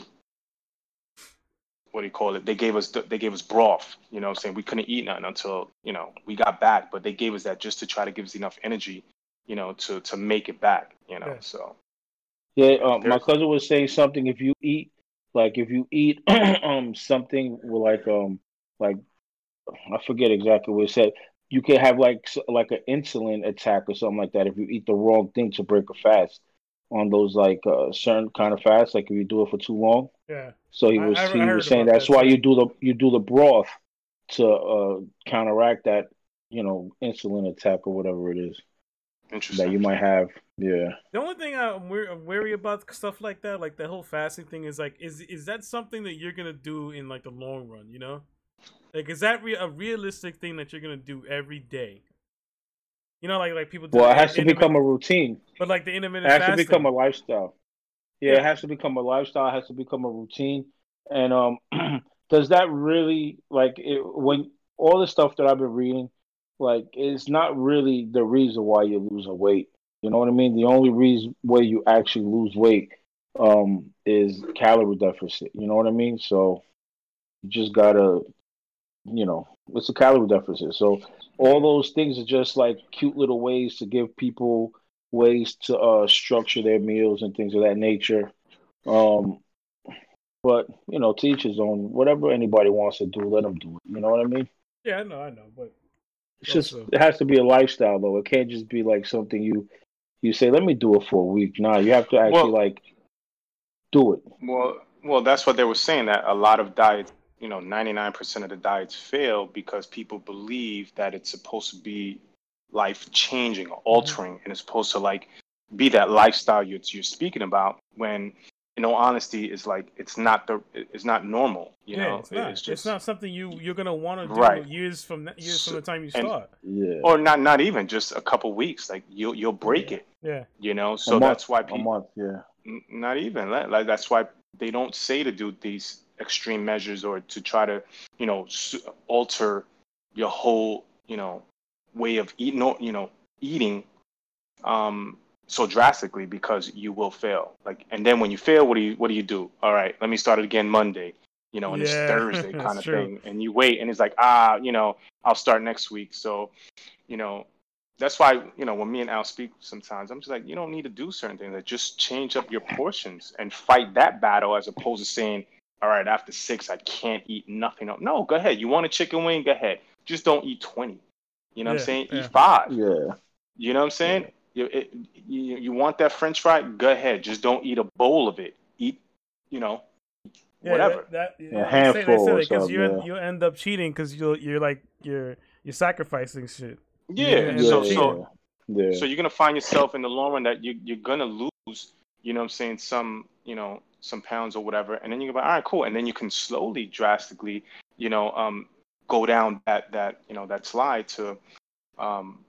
what do you call it? They gave us they gave us broth. You know, I'm saying we couldn't eat nothing until you know we got back. But they gave us that just to try to give us enough energy, you know, to to make it back. You know, Yeah. so Yeah, um, my cousin was saying something. If you eat, like, if you eat um something like um like I forget exactly what it said. You could have like like an insulin attack or something like that if you eat the wrong thing to break a fast on those like uh, certain kind of fasts. Like if you do it for too long. Yeah. So he was I- I he was saying that's that, why you do the you do the broth to uh counteract that you know insulin attack or whatever it is interesting. that you might have. Yeah. The only thing I'm weary, I'm wary about stuff like that, like the whole fasting thing, is like, is is that something that you're gonna do in like the long run? You know, like is that re- a realistic thing that you're gonna do every day? You know, like like people do. Well, it has to become a routine. but like the intermittent. It intermittent has to become a lifestyle. Yeah, Yeah. it has to become a lifestyle. It has to become a routine. And um, does that really like it, when all the stuff that I've been reading, like it's not really the reason why you lose a weight. You know what I mean? The only reason way you actually lose weight um, is calorie deficit. You know what I mean? So you just gotta, you know, it's a calorie deficit. So all those things are just like cute little ways to give people ways to uh, structure their meals and things of that nature. Um, but you know, teach his own. Whatever anybody wants to do, let them do it. You know what I mean? Yeah, I know, I know, but It's just Also- it has to be a lifestyle though. It can't just be like something you you say, let me do it for a week. Nah, you have to actually Well- like do it. Well, well, that's what they were saying that a lot of diets, you know, 99% of the diets fail because people believe that it's supposed to be life changing or mm-hmm. altering and it's supposed to like be that lifestyle you're, you're speaking about when in all honesty is like it's not the it's not normal you yeah, know it's not. It's, not something you you're gonna want to do Right. years from years So- from the time you and- start. Yeah. or not not even just a couple weeks like you'll you'll break it Yeah, you know so month, that's why a people month, yeah. N- not even like, like that's why they don't say to do these extreme measures or to try to you know s- alter your whole you know way of eating or, you know eating um so drastically because you will fail. Like and then when you fail what do you what do you do? All right let me start it again monday you know and it's thursday kind of true. thing and you wait and it's like ah you know i'll start next week. So you know that's why you know when me and Al speak sometimes I'm just like you don't need to do certain things like just change up your portions and fight that battle as opposed to saying all right after six I can't eat nothing else. no go ahead. You want a chicken wing? Go ahead. Just don't eat 20 you know what I'm saying? Yeah. eat five. Yeah. you know what I'm saying you, it, you you want that French fry go ahead just don't eat a bowl of it eat you know yeah whatever That, that, A they handful say or something, you yeah. you end up cheating because you you're like you're you're sacrificing shit. yeah, Yeah, so yeah, so yeah. So you're gonna find yourself in the long run that you you're gonna lose, you know what I'm saying, some, you know, some pounds or whatever, and then you go, all right, cool. And then you can slowly, drastically, you know, um go down that that, you know, that slide to um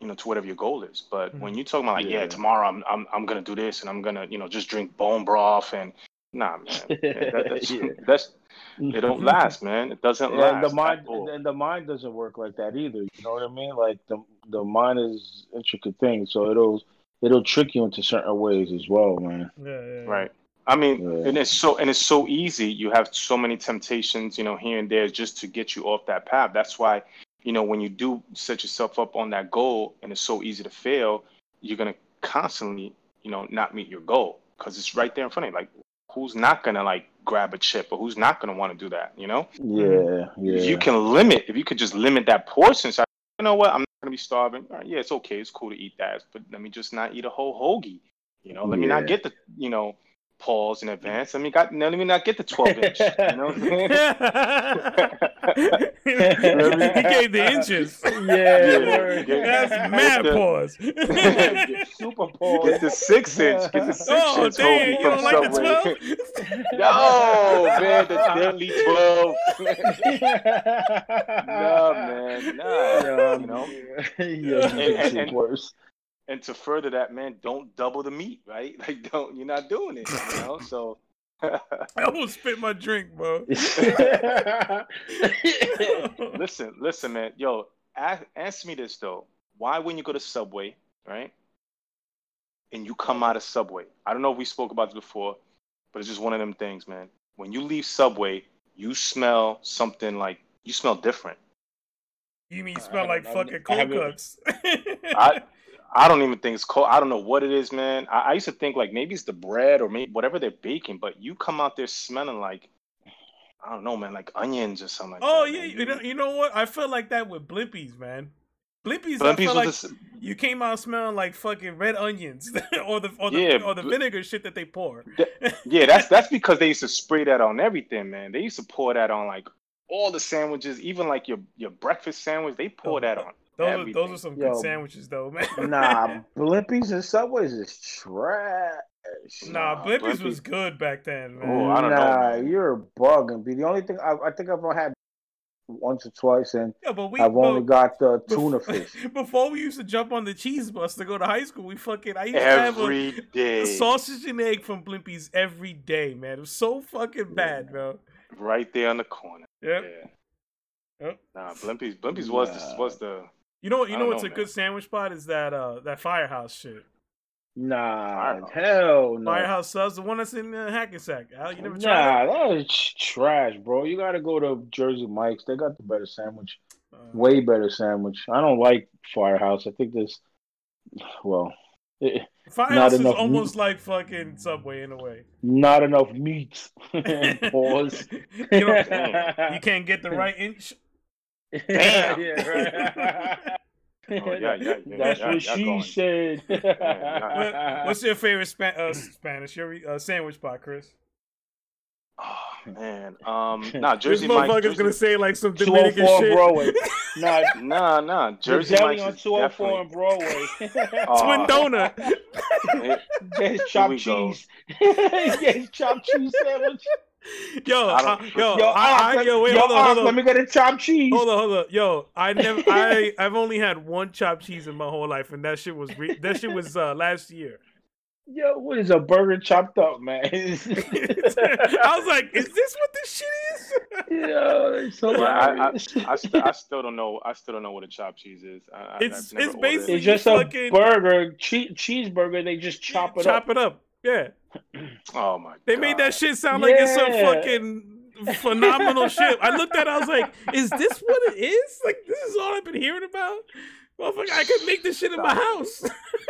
you know, to whatever your goal is. But Mhm. when you talk about like, yeah. Yeah. tomorrow I'm I'm I'm gonna do this and I'm gonna, you know, just drink bone broth and nah man. that, that's, Yeah. that's it don't last, man. It doesn't Yeah, last. the mind and the mind doesn't work like that either. You know what I mean? Like the the mind is intricate thing, so it'll it'll trick you into certain ways as well, man. Yeah, yeah, yeah. Right. I mean, Yeah. and it's so and it's so easy. You have so many temptations, you know, here and there, just to get you off that path. That's why, you know, when you do set yourself up on that goal, and it's so easy to fail, you're gonna constantly, you know, not meet your goal because it's right there in front of you. Like, who's not gonna like grab a chip, or who's not gonna want to do that? You know, Yeah, yeah. if you can limit, if you could just limit that portion, so you know what, I'm not gonna be starving. All right, yeah, it's okay, it's cool to eat that, but let me just not eat a whole hoagie. You know, let me not get the, you know, pause in advance. Let me got, let me not get the 12 inch. You know what I'm saying? he gave the inches. Yeah, Yeah. That's mad the- pause. Super pause. Get the six inch. Get the six oh inch Oh damn! You don't like the Subway. twelve? No, man, the deadly 12. no, man, nah. You know, yeah, And- and- and- worse. and to further that, man, don't double the meat, right? Like, don't you're not doing it, you know. So, I almost spit my drink, bro. listen, listen, man, yo, ask, answer me this though: Why, when you go to Subway, right, and you come out of Subway, I don't know if we spoke about this before, but it's just one of them things, man. When you leave Subway, you smell something like you smell different. You mean I smell like haven't- fucking I cold haven't- cuts? I I don't even think it's cold. I don't know what it is, man. I, I used to think like maybe it's the bread or maybe whatever they're baking, but you come out there smelling like I don't know, man, like onions or something like oh that. yeah, man. you know, you know what? I feel like that with Blimpies, man. Blimpies, I Blimpies feel like the you came out smelling like fucking red onions, or the or the Yeah, or the but- vinegar shit that they pour. yeah, that's that's because they used to spray that on everything, man. They used to pour that on like all the sandwiches, even like your your breakfast sandwich. They pour that on. Those are, those are some Yo. good sandwiches, though, man. Nah, Blimpies and Subways is trash. nah, Blimpies Blimpie- was good back then, man. Oh, I don't nah, man. you're bugging. B. The only thing I, I think I've only had once or twice, and Yeah, but we I've only got the tuna fish. Before we used to jump on the cheese bus to go to high school, we fucking I used to have a, Every day, a sausage and egg from Blimpies every day, man. It was so fucking bad, bro. right there on the corner. Yep. Yeah. Yep. Nah, Blimpies, Blimpies was the, was the You know, what? you know what's know, a man. good sandwich spot is that uh that firehouse shit. Nah, Firehouse. hell no. Firehouse subs, the one that's in uh, Hackensack. Al, you never tried Nah, that is trash, bro. You gotta go to Jersey Mike's. They got the better sandwich. Uh, Way better sandwich. I don't like Firehouse. I think this, well, eh, Firehouse is enough almost like fucking Subway in a way. not enough meat. Pause. you, know, you can't get the right inch. Damn. yeah, right. Oh, yeah, yeah, yeah, That's what she going. said. What, what's your favorite Spa- uh, Spanish your, uh, sandwich spot, Chris? Oh man, um, nah, This Jersey Mike's. motherfucker's Jersey, gonna say like some Dominican shit. Broadway. Nah, nah, nah, Jersey Jersey Mike's on 204 on definitely. Broadway. Oh, Twin donut. it- Get chopped cheese. Get chopped cheese sandwich. Yo, I yo, Yo, I, I, Oz, yo, wait, yo, hold on, Oz, hold let me get a chopped cheese. Hold on, hold on. Yo, I never, I, I've only had one chopped cheese in my whole life, and that shit was, re- that shit was uh, last year. Yo, what is a burger chopped up, man? I was like, is this what this shit is? Yo, it's Yeah, I. I, I, st- I still don't know. I still don't know what a chopped cheese is. I, I, It's- it's basically- It's just fucking- a burger, che- cheeseburger. They just chop it Chop up. Chop it up. Yeah, Oh my! they God. made that shit sound like it's some fucking phenomenal shit. I looked at, it, I was like, is this what it is? Like, this is all I've been hearing about. Motherfucker, I could make this shit in my house.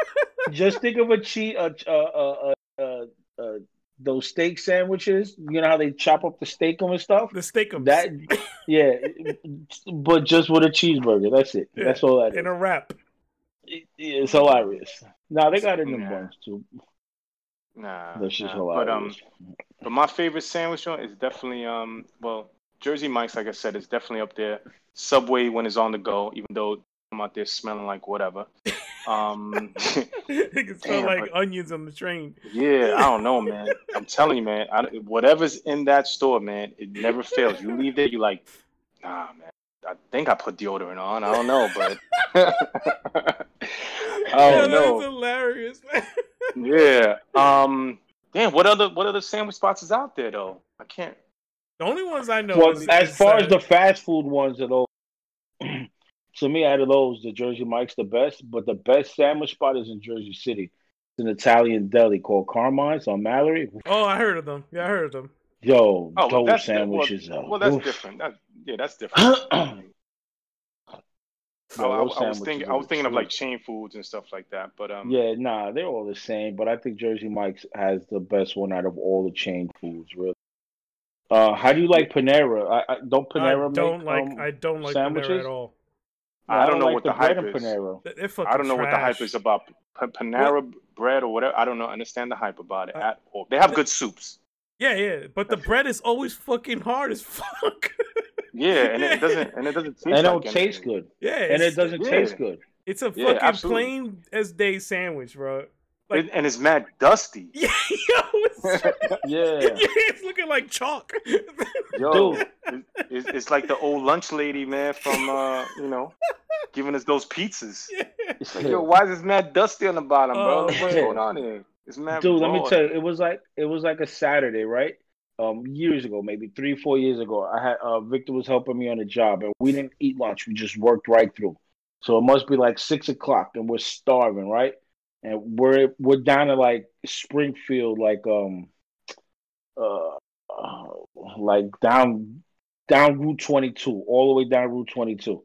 Just think of a cheese, uh, uh, uh, uh, uh, those steak sandwiches. You know how they chop up the steak and stuff. the steakums. That, yeah, but just with a cheeseburger. That's it. Yeah, That's all that is. in a wrap. It- It's hilarious. Now they got it in the Yeah. buns too. Nah, That's just nah. hilarious. But um, but my favorite sandwich joint is definitely um, well, Jersey Mike's. Like I said, is definitely up there. Subway when it's on the go, even though I'm out there smelling like whatever. Um, it can smell Damn, like but- onions on the train. yeah, I don't know, man. I'm telling you, man. I, whatever's in that store, man, it never fails. You leave there, you like, nah, man. I think I put deodorant on. I don't know, but I Yeah, don't. That's hilarious, man. Yeah. Um. Damn. What other What other sandwich spots is out there though? I can't. The only ones I know. well, is, as is, far uh, as the fast food ones are those, to me, out of those, the Jersey Mike's the best. But the best sandwich spot is in Jersey City. It's an Italian deli called Carmine's on Mallory. oh, I heard of them. Yeah, I heard of them. Yo, Oh, well, those that's sandwiches. Well, well, that's oof. different. That, yeah, that's different. I, I- I was thinking. I was thinking of like chain foods and stuff like that. But um. Yeah, nah, they're all the same, but I think Jersey Mike's has the best one out of all the chain foods, really. Uh, how do you like Panera? I, I don't Panera I don't make like. um, I don't like Panera sandwiches? at all. I don't know like what the hype is. Panera. They're- They're fucking I don't know what the hype is about P- Panera bread or whatever. I don't know. Understand the hype about it Uh, at all. They have good soups. Yeah, yeah, but the bread is always fucking hard as fuck. Yeah, and it doesn't. And it doesn't taste. And it don't like taste anything. good. yeah, And it doesn't yeah. taste good. It's a Yeah, fucking absolutely. plain as day sandwich, bro. Like- It- and it's mad dusty. Yeah, yo, it's, Yeah. yeah, it's looking like chalk. Yo, Dude. it- it's, it's like the old lunch lady, man, from uh, you know, giving us those pizzas. It's like, yo, why is this mad dusty on the bottom, bro? Oh, What's going on here? It's mad. Dude, let me tell you, it was like it was like a Saturday, right? Um, years ago, maybe three, four years ago, I had uh, Victor was helping me on a job, and we didn't eat lunch. We just worked right through. So it must be like six o'clock, and we're starving, right? And we're we're down to like Springfield, like um, uh, like down down Route twenty two, all the way down Route twenty two.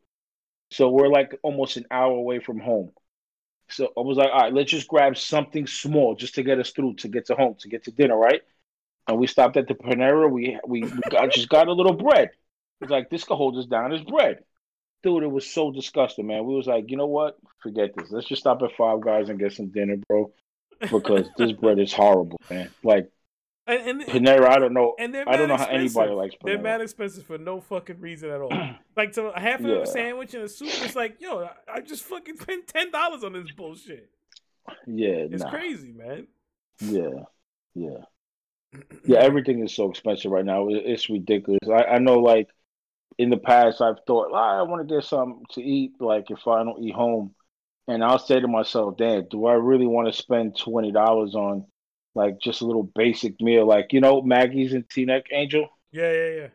So we're like almost an hour away from home. So I was like, all right, let's just grab something small just to get us through, to get to home, to get to dinner, right? And we stopped at the Panera. We we, we got, just got a little bread. It's like this could hold us down as bread. Dude, it was so disgusting, man. We was like, you know what? Forget this. Let's just stop at Five Guys and get some dinner, bro. Because this bread is horrible, man. Like and, and, Panera, I don't know. and they're I don't know how anybody likes Panera. They're mad expensive for no fucking reason at all. like to a half of Yeah. a sandwich and a soup is like, yo, I, I just fucking spent ten dollars on this bullshit. Yeah, It's nah. crazy, man. Yeah, yeah, yeah. Everything is so expensive right now. It's ridiculous. I, I know, like in the past, I've thought "Ah, I want to get something to eat. Like if I don't eat home, and I'll say to myself, "Damn, do I really want to spend twenty dollars on like just a little basic meal? Like you know, Maggie's and Teaneck Angel. Yeah, yeah, yeah.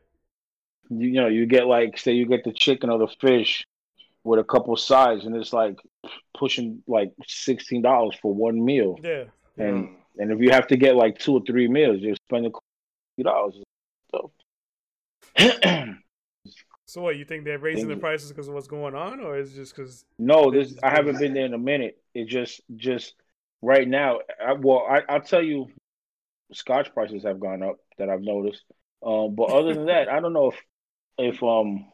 You, you know, you get like say you get the chicken or the fish." with a couple sides, and it's like pushing like sixteen dollars for one meal. Yeah. And. And if you have to get like two or three meals, you're spending fifty dollars. So So what? You think they're raising the prices because of what's going on, or is it just because? no, this I haven't been there in a minute. It just just right now. I, well, I, I'll tell you, Scotch prices have gone up that I've noticed. Um, but other than that, I don't know if if um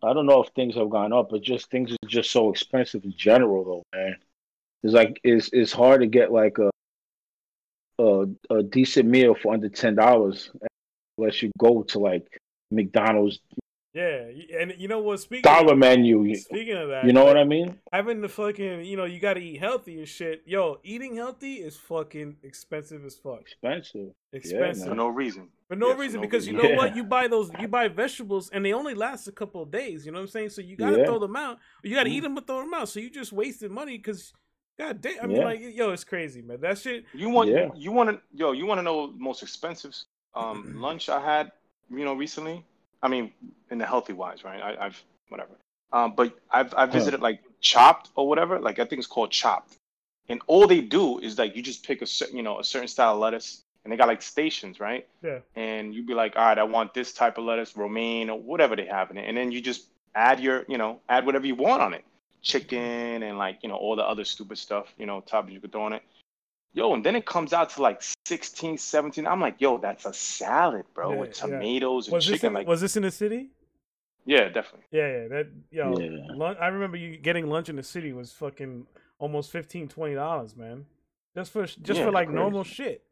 I don't know if things have gone up, but just things are just so expensive in general, though, man. It's like it's it's hard to get like a a, a decent meal for under ten dollars unless you go to like McDonald's Yeah, and you know what? Speaking dollar of, menu. Speaking of that, you know what I mean? having the fucking, you know, you got to eat healthy and shit. Yo, eating healthy is fucking expensive as fuck. Expensive. Expensive For no reason. for no Yeah, for reason no because you know reason. what? You buy those, you buy vegetables, and they only last a couple of days. You know what I'm saying? So you gotta Yeah. throw them out. You gotta Mm. eat them but throw them out. So you just wasted money because, god damn, I mean, Yeah. like, yo, it's crazy, man. That shit. You want Yeah. you want to yo you want to know most expensive um, lunch I had you know recently? I mean, in the healthy wise, right? I, I've whatever. Um, but I've I've Huh. visited like Chopped or whatever. Like I think it's called Chopped, and all they do is like you just pick a certain you know a certain style of lettuce, and they got like stations, right? Yeah. And you'd be like, all right, I want this type of lettuce, romaine or whatever they have in it, and then you just add your you know add whatever you want on it, chicken and like you know all the other stupid stuff, you know toppings you could throw on it. Yo, and then it comes out to like 16, 17. I'm like, yo, that's a salad, bro, Yeah, with yeah. tomatoes and Was chicken. in, like, was this in the city? yeah, definitely. Yeah, yeah. That yo, Yeah. lun- I remember you getting lunch in the city was fucking almost 15 20 dollars, man. Just for just Yeah, for like crazy. normal shit.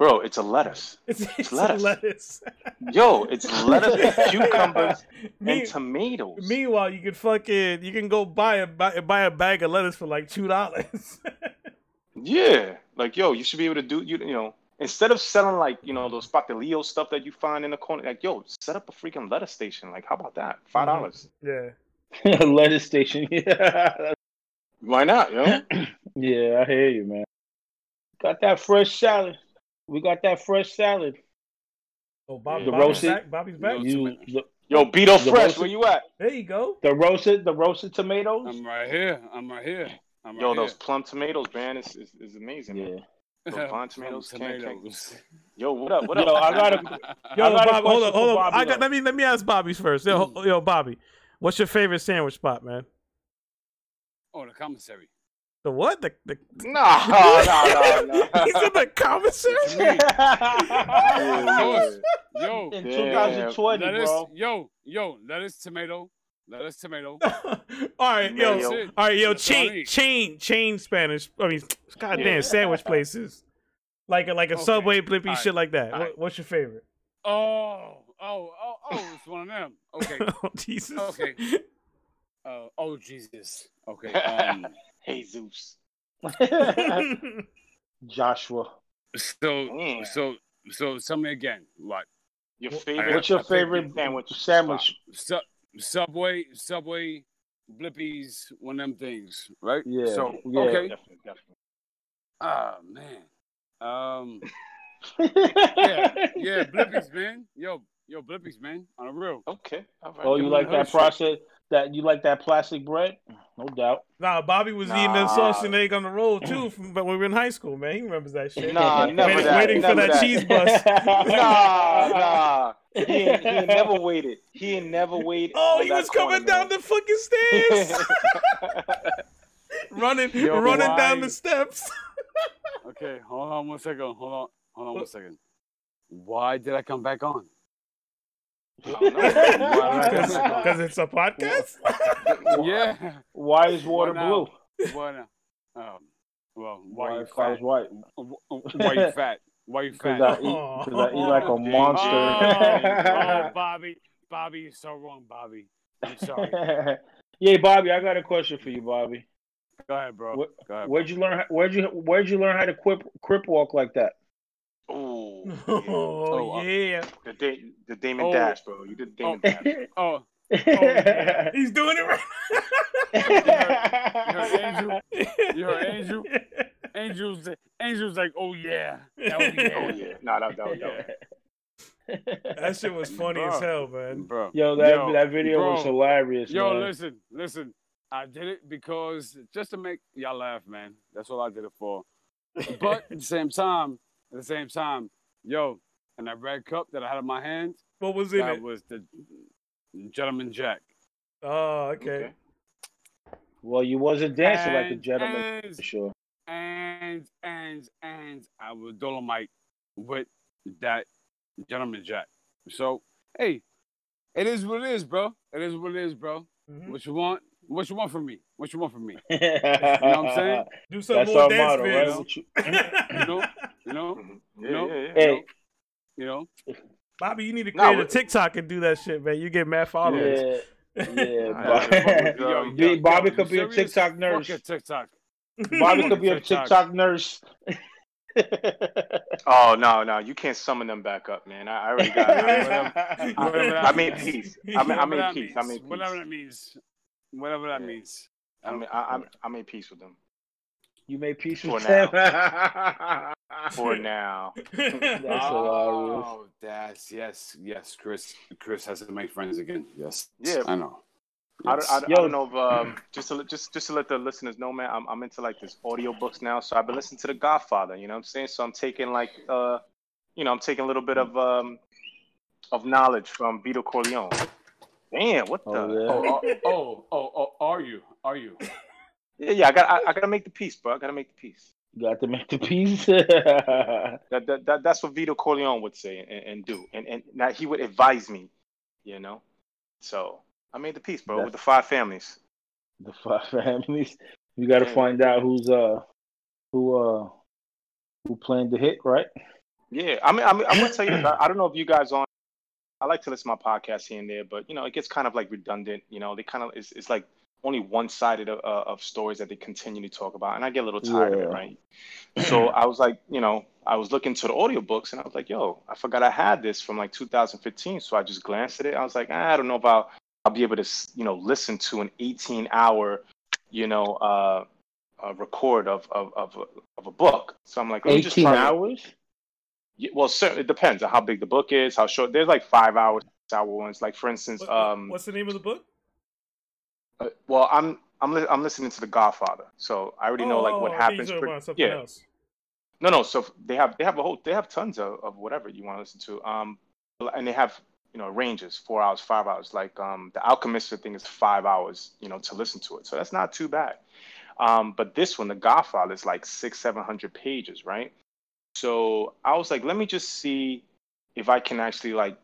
Bro, it's a lettuce. It's, it's lettuce. lettuce. Yo, it's lettuce, cucumbers, Me- and tomatoes. Meanwhile, you could fucking you can go buy a buy, buy a bag of lettuce for like two dollars. Yeah, like yo, you should be able to do you you know instead of selling like you know those patilio stuff that you find in the corner, like yo, set up a freaking lettuce station. Like how about that? Five mm-hmm. dollars. yeah. lettuce station. Yeah. Why not? Yo, yeah, I hear you, man. Got that fresh salad. We got that fresh salad. Oh, Bob, The Bobby's roasted- back. Bobby's back. You, the, yo, Beto Fresh, roasted- where you at? There you go. the roasted, the roasted tomatoes. I'm right here. I'm right here. I'm right Yo, here. those plum tomatoes, man, is is, is amazing. man. yeah. those Plum pine tomatoes can't- can't- tomatoes. Yo, what up? What Yo, up? I gotta. Yo, I got a Bob, hold on, hold on. Bobby, I got though. let me let me ask Bobby's first. Yo, ho- yo, Bobby, what's your favorite sandwich spot, man? oh, the commissary. The what? The the No, no, no, no. He's in the commissary. Yo, In 2020, lettuce, bro. yo, yo, lettuce, tomato, lettuce, tomato. all right, yo, all right, yo, That's all I chain, chain, chain Spanish. I mean, goddamn Yeah. sandwich places, like a, like a Okay. Subway, Blippy, All shit like that. What, right. what's your favorite? Oh, oh, oh, oh, it's one of them. Okay, oh Jesus. Okay. uh, oh Jesus. Okay. Um, Hey Zeus. Joshua. so, Mm. so, so, tell me again. What? Your favorite? What's your I favorite sandwich? sandwich? Su- Subway, Subway, Blippies, one of them things, right? Yeah, So, yeah. okay. Definitely, definitely. Ah man. Um. Yeah, yeah, Blippies, man. Yo, yo, Blippies, man. On a real. Okay. All right. Oh, Give you like that Hershey. process? That you like that plastic bread? No doubt. Nah, Bobby was eating that Nah. sausage and egg on the roll too, from, but when we were in high school, man. He remembers that shit. Nah, never Waiting- that. waiting for never that cheese bus. Nah, nah. He ain't, he ain't never waited. He ain't never waited. Oh, he was coming corner, down man. the fucking stairs, running, Yo, running why? down the steps. Okay, hold on one second. Hold on, hold on one second. Why did I come back on? I don't know. Because it's a podcast. Yeah. Why is water Why blue? Why not? Um. Well, why, you is fat? white? Why you fat? Why you Because fat? I eat, because I eat like a Oh, monster. oh, Bobby, Bobby, you're so wrong, Bobby. I'm sorry. yeah, Bobby, I got a question for you, Bobby. Go ahead, bro. What- Go ahead. Where'd you learn? Where'd you Where'd you learn how to quip, crip walk like that? Ooh, yeah. oh uh, yeah, the, da- the Damon Oh. Dash, bro. You did the Damon Oh. Dash. Oh, yeah. he's doing it right. You heard Angel? Angel's, Angel's like, oh yeah, oh yeah. Oh yeah, no, that, that, was- that, was- That shit was funny as hell, man. bro. Yo, that Yo, that video was bro. hilarious. Yo, man. listen, listen. I did it because just to make y'all laugh, man. That's all I did it for. But at the same time, at the same time, yo, and that red cup that I had in my hand, What was in it? that it? was the Gentleman Jack. Oh, okay. Okay. Well, you wasn't dancing like a gentleman and- for sure. and and and I was Dolomite with that gentleman jack. So hey, it is what it is, bro. It is what it is, bro. Mhm. What you want? What you want from me? What you want from me? you know what I'm saying? Do some That's more dance motto, right? vids. What you- You know, you know. Yeah, yeah, yeah. Hey, you know. Bobby, you need to Nah, create a TikTok and do that shit, man. You get mad followers. yeah, yeah. Alright, Bob- Yo, Bobby could be a? TikTok nurse. TikTok. Bobby could be a TikTok. TikTok nurse. Oh no, no, you can't summon them back up, man. I, I already got. I, Whatever I that made peace. I made, I Whatever made that peace. I means. made peace. Whatever that means. Whatever that Yeah. means. I mean, I, I, I made peace with them you made peace For with now. them. for now. That's hilarious. Oh, that's yes, yes. Chris, Chris has to make friends again. Yes, Yeah. I know. I, don't- Yes. I, don't- I don't know if um, just to let- just just to let the listeners know, man. I'm I'm into like this audio books now, so I've been listening to The Godfather. You know what I'm saying? So I'm taking like uh, you know, I'm taking a little bit of um, of knowledge from Vito Corleone. Damn, what the? Oh, yeah. oh, oh, oh, oh, oh, are you? Are you? Yeah, yeah. I got I, I gotta make the peace, bro. I gotta make the peace. You got to make the peace. That, that, that that's what Vito Corleone would say and, and do, and and now he would advise me, you know. So I made the peace, bro, That's- with the five families. the five families. You got to Yeah. find out who's uh who uh who planned the hit, right? Yeah, I mean, I mean, I'm gonna tell you, this, I, I don't know if you guys on. I like to listen to my podcast here and there, but you know, it gets kind of like redundant. You know, they kind of it's, it's like only one sided of, uh, of stories that they continue to talk about, and I get a little tired of it, right? So I was like, you know, I was looking to the audiobooks, and I was like, yo, I forgot I had this from like 2015, so I just glanced at it. I was like, ah, I don't know if I'll I'll be able to, you know, listen to an 18 hour, you know, uh, uh record of of of a, of a book. So I'm like, let me just Eighteen try hours. yeah, well, certainly it depends on how big the book is, how short. There's like five hours, hour ones. Like for instance, What- um, what's the name of the book? uh, well, I'm I'm li- I'm listening to The Godfather, so I already know like what Oh, happens. something yeah, else. no, no. So they have they have a whole they have tons of, of whatever you want to listen to. Um, and they have you know ranges four hours, five hours. Like um, the Alchemist thing is five hours, you know, to listen to it. So that's not too bad. Um, but this one, The Godfather, is like six seven hundred pages, right? So I was like, let me just see if I can actually like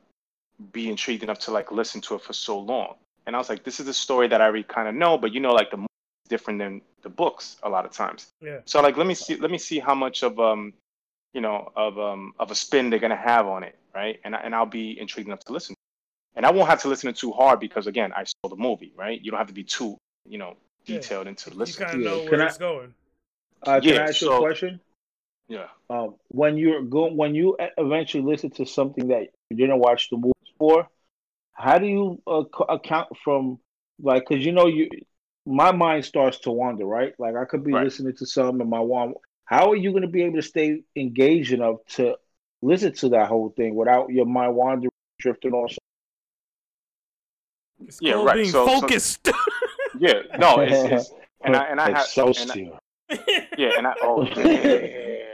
be intrigued enough to like listen to it for so long. And I was like, this is a story that I already kind of know, but you know, like the movie is different than the books a lot of times. Yeah. So like, let me see, let me see how much of um, you know, of um, of a spin they're gonna have on it, right? And I, and I'll be intrigued enough to listen. And I won't have to listen to it too hard because again, I saw the movie, right? You don't have to be too, you know, Yeah. detailed into You listening. kind of Yeah, know can where I- it's going. Uh, can Yeah, I ask you a question? Yeah. Um, when you're go when you eventually listen to something that you didn't watch the movies for, how do you uh, co- account from like because you know you my mind starts to wander, right? Like I could be Right. listening to something and my one. How are you going to be able to stay engaged enough to listen to that whole thing without your mind wandering, drifting off? It's Yeah, right. being So- so- focused. Yeah. No, it's, it's and I and I have and I- Excelsior. Yeah, and I oh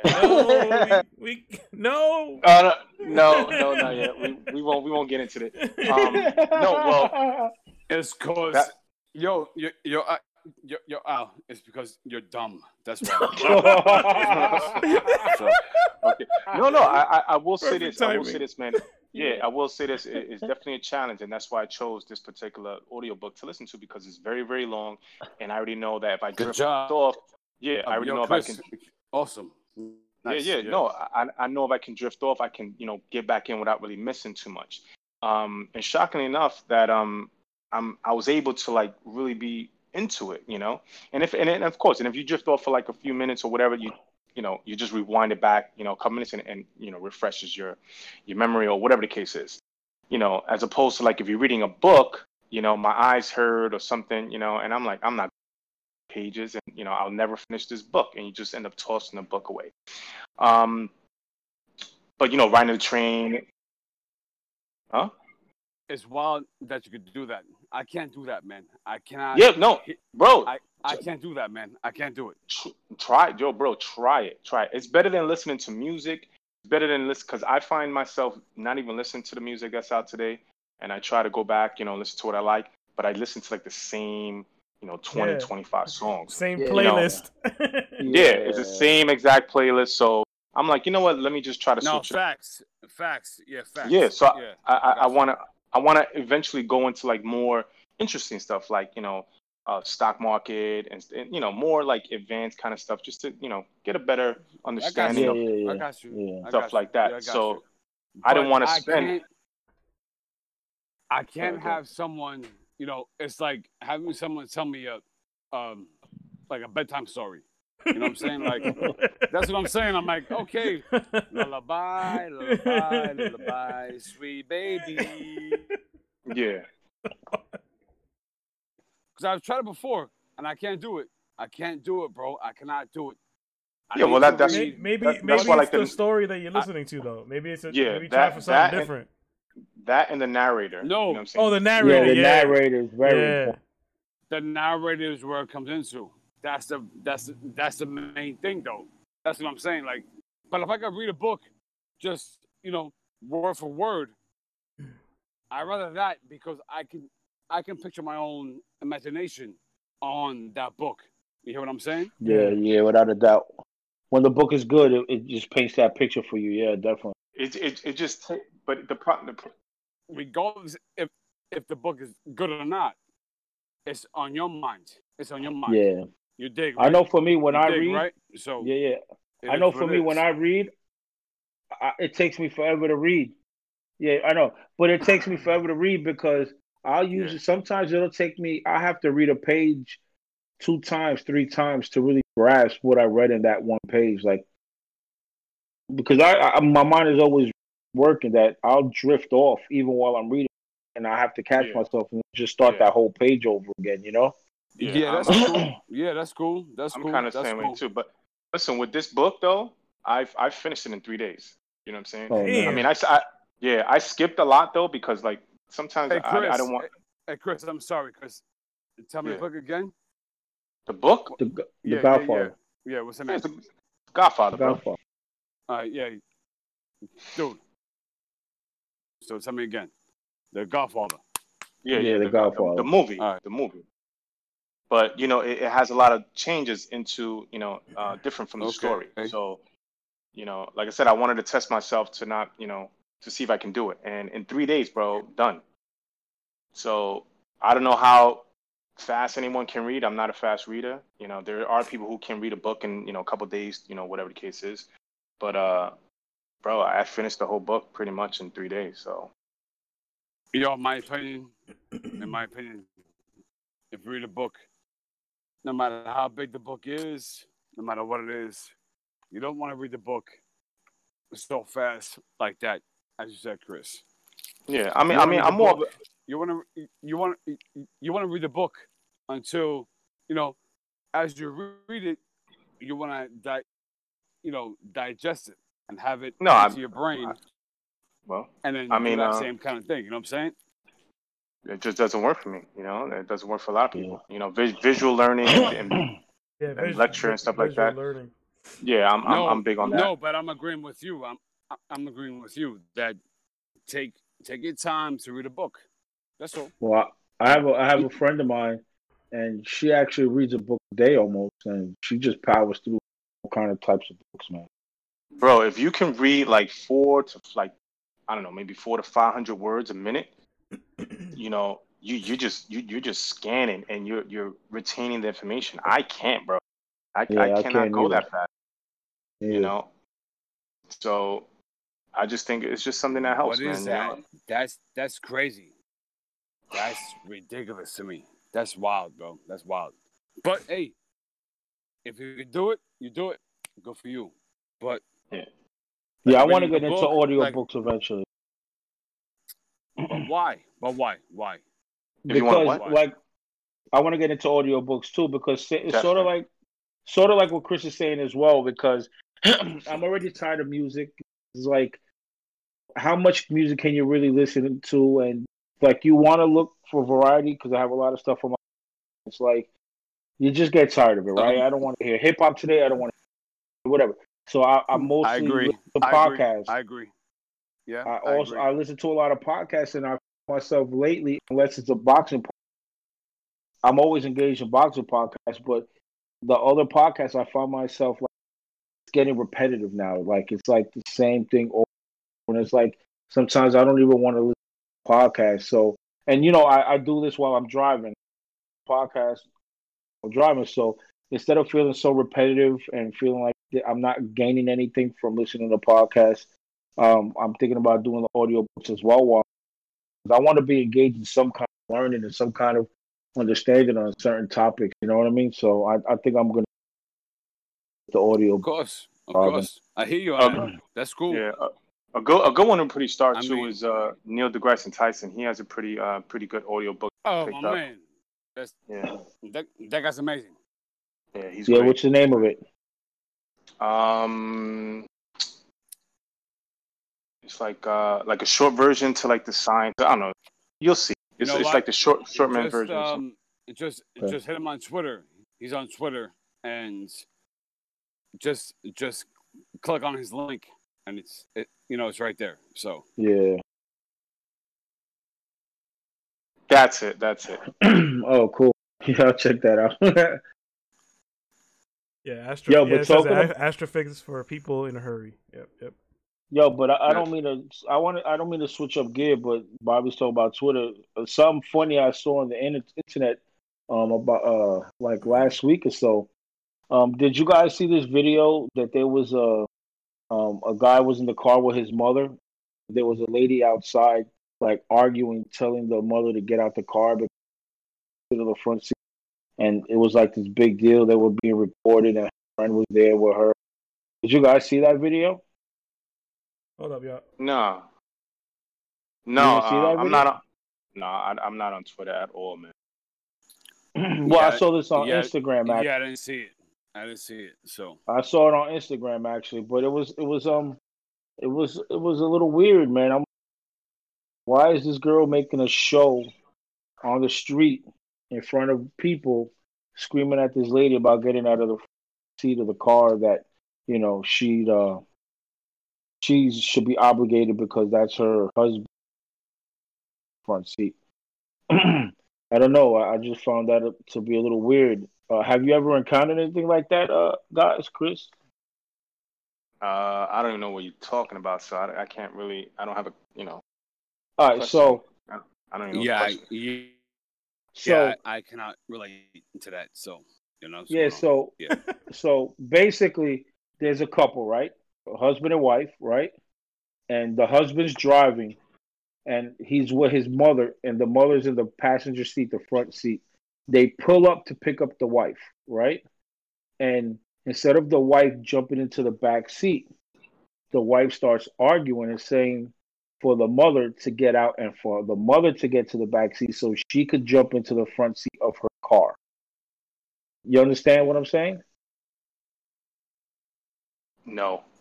no, we, we no. Uh, no, no, not yet. We, we won't we won't get into it. Um, no, well, It's cause That- yo, yo, yo, uh, yo, yo, Al. It's because you're dumb. That's why. So, okay. No, no. I I, I will say Perfect this. I will say this, man. Yeah, I will say this. It, it's definitely a challenge, and that's why I chose this particular audiobook to listen to because it's very very long, and I already know that if I Good drift off, yeah, I already know Chris, if I can. Awesome. Nice, Yeah, yeah, no, I I know if I can drift off, I can you know get back in without really missing too much. Um, and shockingly enough, that um, I'm I was able to like really be into it, you know. And if and, and of course, and if you drift off for like a few minutes or whatever, you you know you just rewind it back, you know, a couple minutes and, and you know refreshes your your memory or whatever the case is, you know, as opposed to like if you're reading a book, you know, my eyes hurt or something, you know, and I'm like I'm not pages and you know I'll never finish this book and you just end up tossing the book away. Um, but you know, riding the train, Huh? It's wild that you could do that. I can't do that, man. I cannot. Yeah, no, bro. I, I can't do that, man. I can't do it. try it, yo, bro. Try it. Try it. It's better than listening to music. It's better than listen because I find myself not even listening to the music that's out today, and I try to go back, you know, listen to what I like, but I listen to like the same, you know, 20, Yeah. 25 songs. Same Yeah. playlist. Yeah, it's the same exact playlist. So I'm like, you know what? Let me just try to No, switch it. facts. Facts. Yeah, facts. Yeah, so I- yeah. I, I, I Gotcha. want to I want to eventually go into like more interesting stuff, like you know, uh, stock market and, and you know more like advanced kind of stuff, just to you know get a better understanding of yeah, yeah. I got you. Yeah. I stuff like that. Yeah, I So you. I didn't want to spend. can't- I can't Okay. have someone, you know, it's like having someone tell me a, um, like a bedtime story. You know what I'm saying? Like that's what I'm saying. I'm like, okay, lullaby, lullaby, lullaby, sweet baby. Yeah, Because I've tried it before and I can't do it. I can't do it, bro. I cannot do it. I Yeah, well, need that- that's- May- read- maybe That's- maybe that's it's like the the- story that you're listening to though. Maybe it's a Yeah, maybe that- try for something that different. That and the narrator. No. you know what I'm oh, saying? Oh, the narrator. Yeah, narrator. the Yeah, narrator is very yeah. important. the narrative is where it comes into. That's the that's the, that's the main thing though. That's what I'm saying. Like, but if I could read a book, just you know, word for word, I rather that because I can I can picture my own imagination on that book. You hear what I'm saying? Yeah, yeah, without a doubt. When the book is good, it, it just paints that picture for you. Yeah, definitely. it, it it just but the pro- the pro- Regardless if if the book is good or not, it's on your mind. It's on your mind. Yeah, You dig? I know. For me, when You I dig, read, right? So yeah, yeah, I know. For me, when I read, I, it takes me forever to read. Yeah, I know, but it takes me forever to read because I'll use Yeah. it. Sometimes it'll take me. I have to read a page two times, three times to really grasp what I read in that one page. Like because I, I my mind is always working that I'll drift off even while I'm reading, and I have to catch Yeah. myself and just start Yeah. that whole page over again. You know? Yeah, I'm- that's cool. Yeah, that's cool. That's I'm cool. kind of the that's same cool. way too. But listen, with this book though, I've I've finished it in three days. You know what I'm saying? Oh, Damn. I mean, I, s- I- yeah, I skipped a lot though because like sometimes Hey, I, Chris. I don't want Hey, Chris, I'm sorry, Chris. Tell me Yeah. the book again. the book. The, the Yeah, yeah, Godfather. Yeah, what's the Yeah, name? it's the Godfather, bro. Godfather. All right, yeah, dude. So tell me again. The Godfather. Yeah, Yeah, yeah, The the, Godfather. the, movie, All right. the movie. But you know, it, it has a lot of changes into you know uh, different from the Okay. story. So, you know, like I said, I wanted to test myself to not you know to see if I can do it, and in three days, bro, done. So I don't know how fast anyone can read. I'm not a fast reader. You know, there are people who can read a book in you know a couple days. You know, whatever the case is. But uh, bro, I finished the whole book pretty much in three days. So You know, my opinion, in my opinion, if you read a book, no matter how big the book is, no matter what it is, you don't want to read the book so fast like that, as you said, Chris. yeah, I mean, I mean, I'm more. Book. You want to you want you want to read the book until you know, as you read it, you want to di- you know digest it and have it No, into I'm- your brain, well, and then I mean, that uh, same kind of thing. You know what I'm saying? it just doesn't work for me. You know, it doesn't work for a lot of people. You know, vis- visual learning and, and Yeah, And lecture and stuff like that. Learning. yeah, I'm, no, I'm I'm big on that. No, but I'm agreeing with you. I'm I'm agreeing with you that take take your time to read a book. That's all. Well, I have a I have a friend of mine, and she actually reads a book a day almost, and she just powers through all kind of types of books, man. Bro, if you can read like four to like, I don't know, maybe four to five hundred words a minute, you know, you you just you you're just scanning and you're you're retaining the information. I can't, bro. I, Yeah, I I cannot can't go either. that fast. Yeah. You know, so I just think it's just something that helps, what is man. you that? know? That's that's crazy. That's ridiculous to me. That's wild, bro. That's wild. But hey, if you can do it, you do it. Good for you. But yeah, I want to get into book, audio like- books eventually but why? But why? Why? If you wanna because, like, I want to get into audio books too because it's sort of like, sort of like what Chris is saying as well. Because I'm already tired of music. It's like how much music can you really listen to? And like, you want to look for variety because I have a lot of stuff on my. It's like you just get tired of it, right? Um, I don't want to hear hip hop today. I don't want to whatever. So I, I mostly I agree. listen to I agree. I agree. Yeah. I I also agree. I, listen to a lot of podcasts, and I myself lately, unless it's a boxing, po- I'm always engaged in boxing podcasts. But the other podcasts, I find myself like it's getting repetitive now. Like it's like the same thing over, and it's like sometimes I don't even want to listen to podcasts. So, and you know, I, I do this while I'm driving, podcast while driving. So instead of feeling so repetitive and feeling like I'm not gaining anything from listening to podcasts, um, I'm thinking about doing the audio books as well. While I want to be engaged in some kind of learning and some kind of understanding on certain topics. You know what I mean? So I, I think I'm gonna the audio. Of course. Of Problem. course. I hear you on Okay. that. That's cool. Yeah, a, a good a good one to pretty start I too mean- is uh, Neil deGrasse Tyson. He has a pretty uh pretty good audio book. Oh my up. man. That's Yeah, that that guy's amazing. yeah, he's Yeah, great. what's the name of it? Um, it's like uh like a short version to like the science. I don't know. You'll see. It's, know it's like the short short man just, version. Um, just Okay. just hit him on Twitter. He's on Twitter, and just just click on his link, and it's it, you know it's right there. So Yeah. That's it. That's it. oh, cool. Yeah, I'll check that out. Yeah, astro. Yo, yeah, but it says talking a- astrophysics for people in a hurry. Yep, yep. Yo, but I, I don't mean to. I want to. I don't mean to switch up gear. But Bobby's talking about Twitter. Uh, Something funny I saw on the internet, um, about uh, like last week or so. Um, did you guys see this video that there was a, um, a guy was in the car with his mother. There was a lady outside, like arguing, telling the mother to get out the car because to the front seat, and it was like this big deal. that were being recorded, and her friend was there with her. Did you guys see that video? Hold up, y'all. No. No, uh, I'm not. On, no, I, I'm not on Twitter at all, man. well, I saw this on yeah, Instagram. Actually. yeah, I didn't see it. I didn't see it. So I saw it on Instagram actually, but it was it was um it was it was a little weird, man. I'm why is this girl making a show on the street in front of people screaming at this lady about getting out of the seat of the car that you know she'd uh she should be obligated because that's her husband front seat. I don't know. I, I just found that to be a little weird. Uh, have you ever encountered anything like that, uh, guys, Chris? Uh, I don't even know what you're talking about, so I, I can't really. I don't have a, you know. All right, question. so I don't even know. yeah, the I, question. yeah, so yeah, I, I cannot relate to that. So you know. yeah, so, so yeah. so basically, there's a couple, right? A husband and wife, right? And the husband's driving, and he's with his mother, and the mother's in the passenger seat, the front seat. They pull up to pick up the wife, right? And instead of the wife jumping into the back seat, the wife starts arguing and saying for the mother to get out and for the mother to get to the back seat so she could jump into the front seat of her car. You understand what I'm saying? No.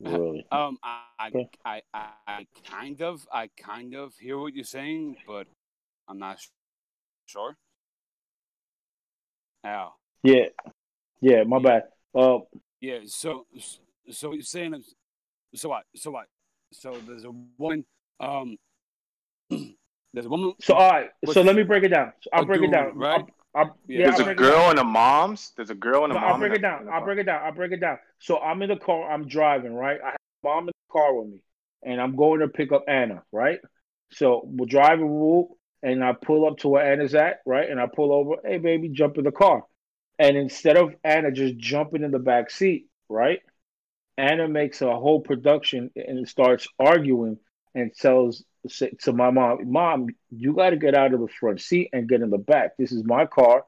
Really? um, I, I, Okay. I, I, I kind of, I kind of hear what you're saying, but I'm not sure. Yeah. Yeah. Yeah, my bad. Uh Yeah, so so you're saying it's- so what? So what? So there's a woman um there's a woman so all right. So let me break it down. I'll a break it down. right? I'll, I'll, Yeah. yeah, There's I'll a break it down. girl and a mom's. There's a girl and a No, mom. I'll break it down. I'll break it down. I'll break it down. So I'm in the car. I'm driving, right? I have mom in the car with me, and I'm going to pick up Anna, right? So we're driving, whoop, and I pull up to where Anna's at, right? And I pull over. Hey, baby, jump in the car. And instead of Anna just jumping in the back seat, right? Anna makes a whole production and starts arguing and tells to my mom, "Mom, you got to get out of the front seat and get in the back. This is my car.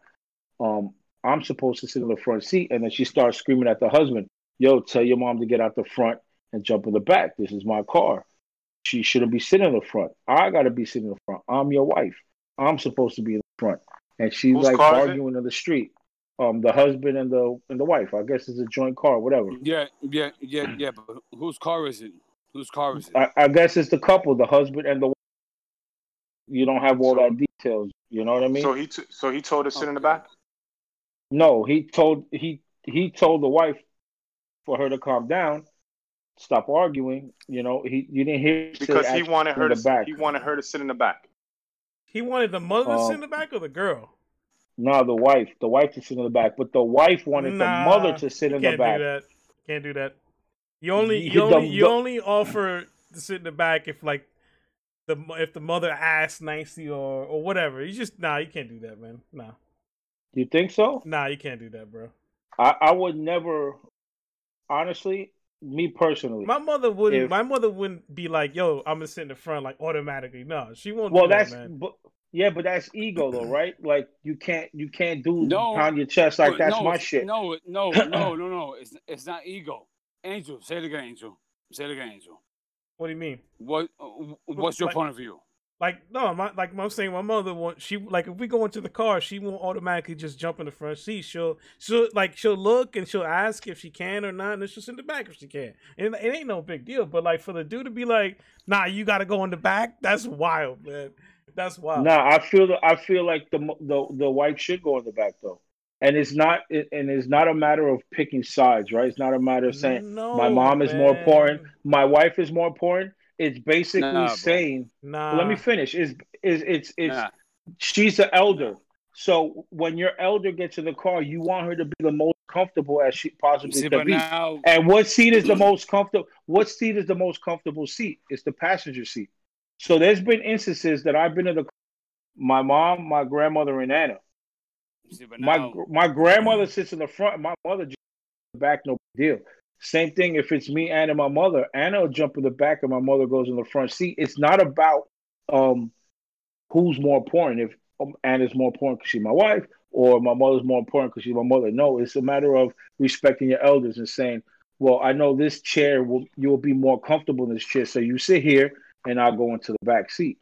Um, I'm supposed to sit in the front seat." And then she starts screaming at the husband, "Yo, tell your mom to get out the front and jump in the back. This is my car. She shouldn't be sitting in the front. I got to be sitting in the front. I'm your wife. I'm supposed to be in the front." And she's like car is it? arguing in the street. Um, the husband and the and the wife. I guess it's a joint car, whatever. Yeah, yeah, yeah, yeah. But whose car is it? Whose car is it? I, I guess it's the couple, the husband and the. wife. You don't have all So- that details. You know what I mean? So he t- so he told her to sit in the back. no, he told he he told the wife for her to calm down, stop arguing. You know, he you didn't hear him say because he ask wanted in her the to back. he wanted her to sit in the back. He wanted the mother to Um, sit in the back or the girl. No, the wife, the wife to sit in the back, but the wife wanted Nah, the mother to sit in the back. can't do that. Can't do that. You only You- you only the- you only offer to sit in the back if like the if the mother asks nicely or or whatever. You just nah, you can't do that, man. Nah, You think so? nah, you can't do that, bro. I, I would never, honestly, me personally. My mother wouldn't. If- my mother wouldn't be like, "Yo, I'm gonna sit in the front like automatically." No, she won't. well, do that, that's man. but yeah, but that's ego though, right? Like you can't you can't do No. pound your chest like that's no, my shit. No, no, no, no, no. It's it's not ego. Angel, say it again, Angel. Say it again, Angel. What do you mean? What uh, what's your Like- point of view? Like no, my like I'm saying, my mother won't. She like if we go into the car, she won't automatically just jump in the front seat. She'll she'll like she'll look and she'll ask if she can or not, and then she'll sit in the back if she can. And it ain't no big deal. But like for the dude to be like, nah, you got to go in the back. That's wild, man. That's wild. Nah, I feel the, I feel like the the the wife should go in the back though, and it's not it, and it's not a matter of picking sides, right? It's not a matter of saying no, my mom is more important, my wife is more important. It's basically Nah, saying, Nah, let me finish. Is is it's it's Nah. she's the elder. So when your elder gets in the car, you want her to be the most comfortable as she possibly See, can be. now, And what seat is the most comfortable? What seat is the most comfortable seat? It's the passenger seat. So there's been instances that I've been in the my mom, my grandmother, and Anna. see, but My my grandmother sits in the front. My mother just in the back. No big deal. Same thing if it's me, Anna, and my mother. Anna will jump in the back, and my mother goes in the front seat. It's not about um who's more important. If um, Anna's more important because she's my wife, or my mother's more important because she's my mother. No, it's a matter of respecting your elders and saying, "Well, I know this chair will you will be more comfortable in this chair, so you sit here, and I'll go into the back seat."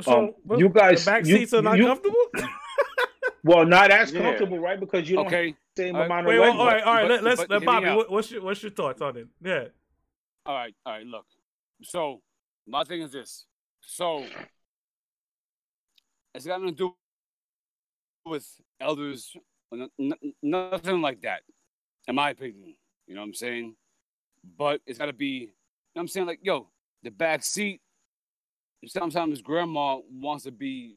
So um, what- you guys- the back you- seats are not you- comfortable. Well, not as Yeah. comfortable, right? Because you don't have okay, the same Uh, amount of Wait, leg well, all right, all right. But- let, let's but let hear me Bobby. What, what's your what's your thoughts on it? Yeah. all right, all right. Look, so my thing is this. So it's got nothing to do with elders, n- n- nothing like that, in my opinion. You know what I'm saying? But it's got to be. You know what I'm saying? Like, yo, the back seat. Sometimes grandma wants to be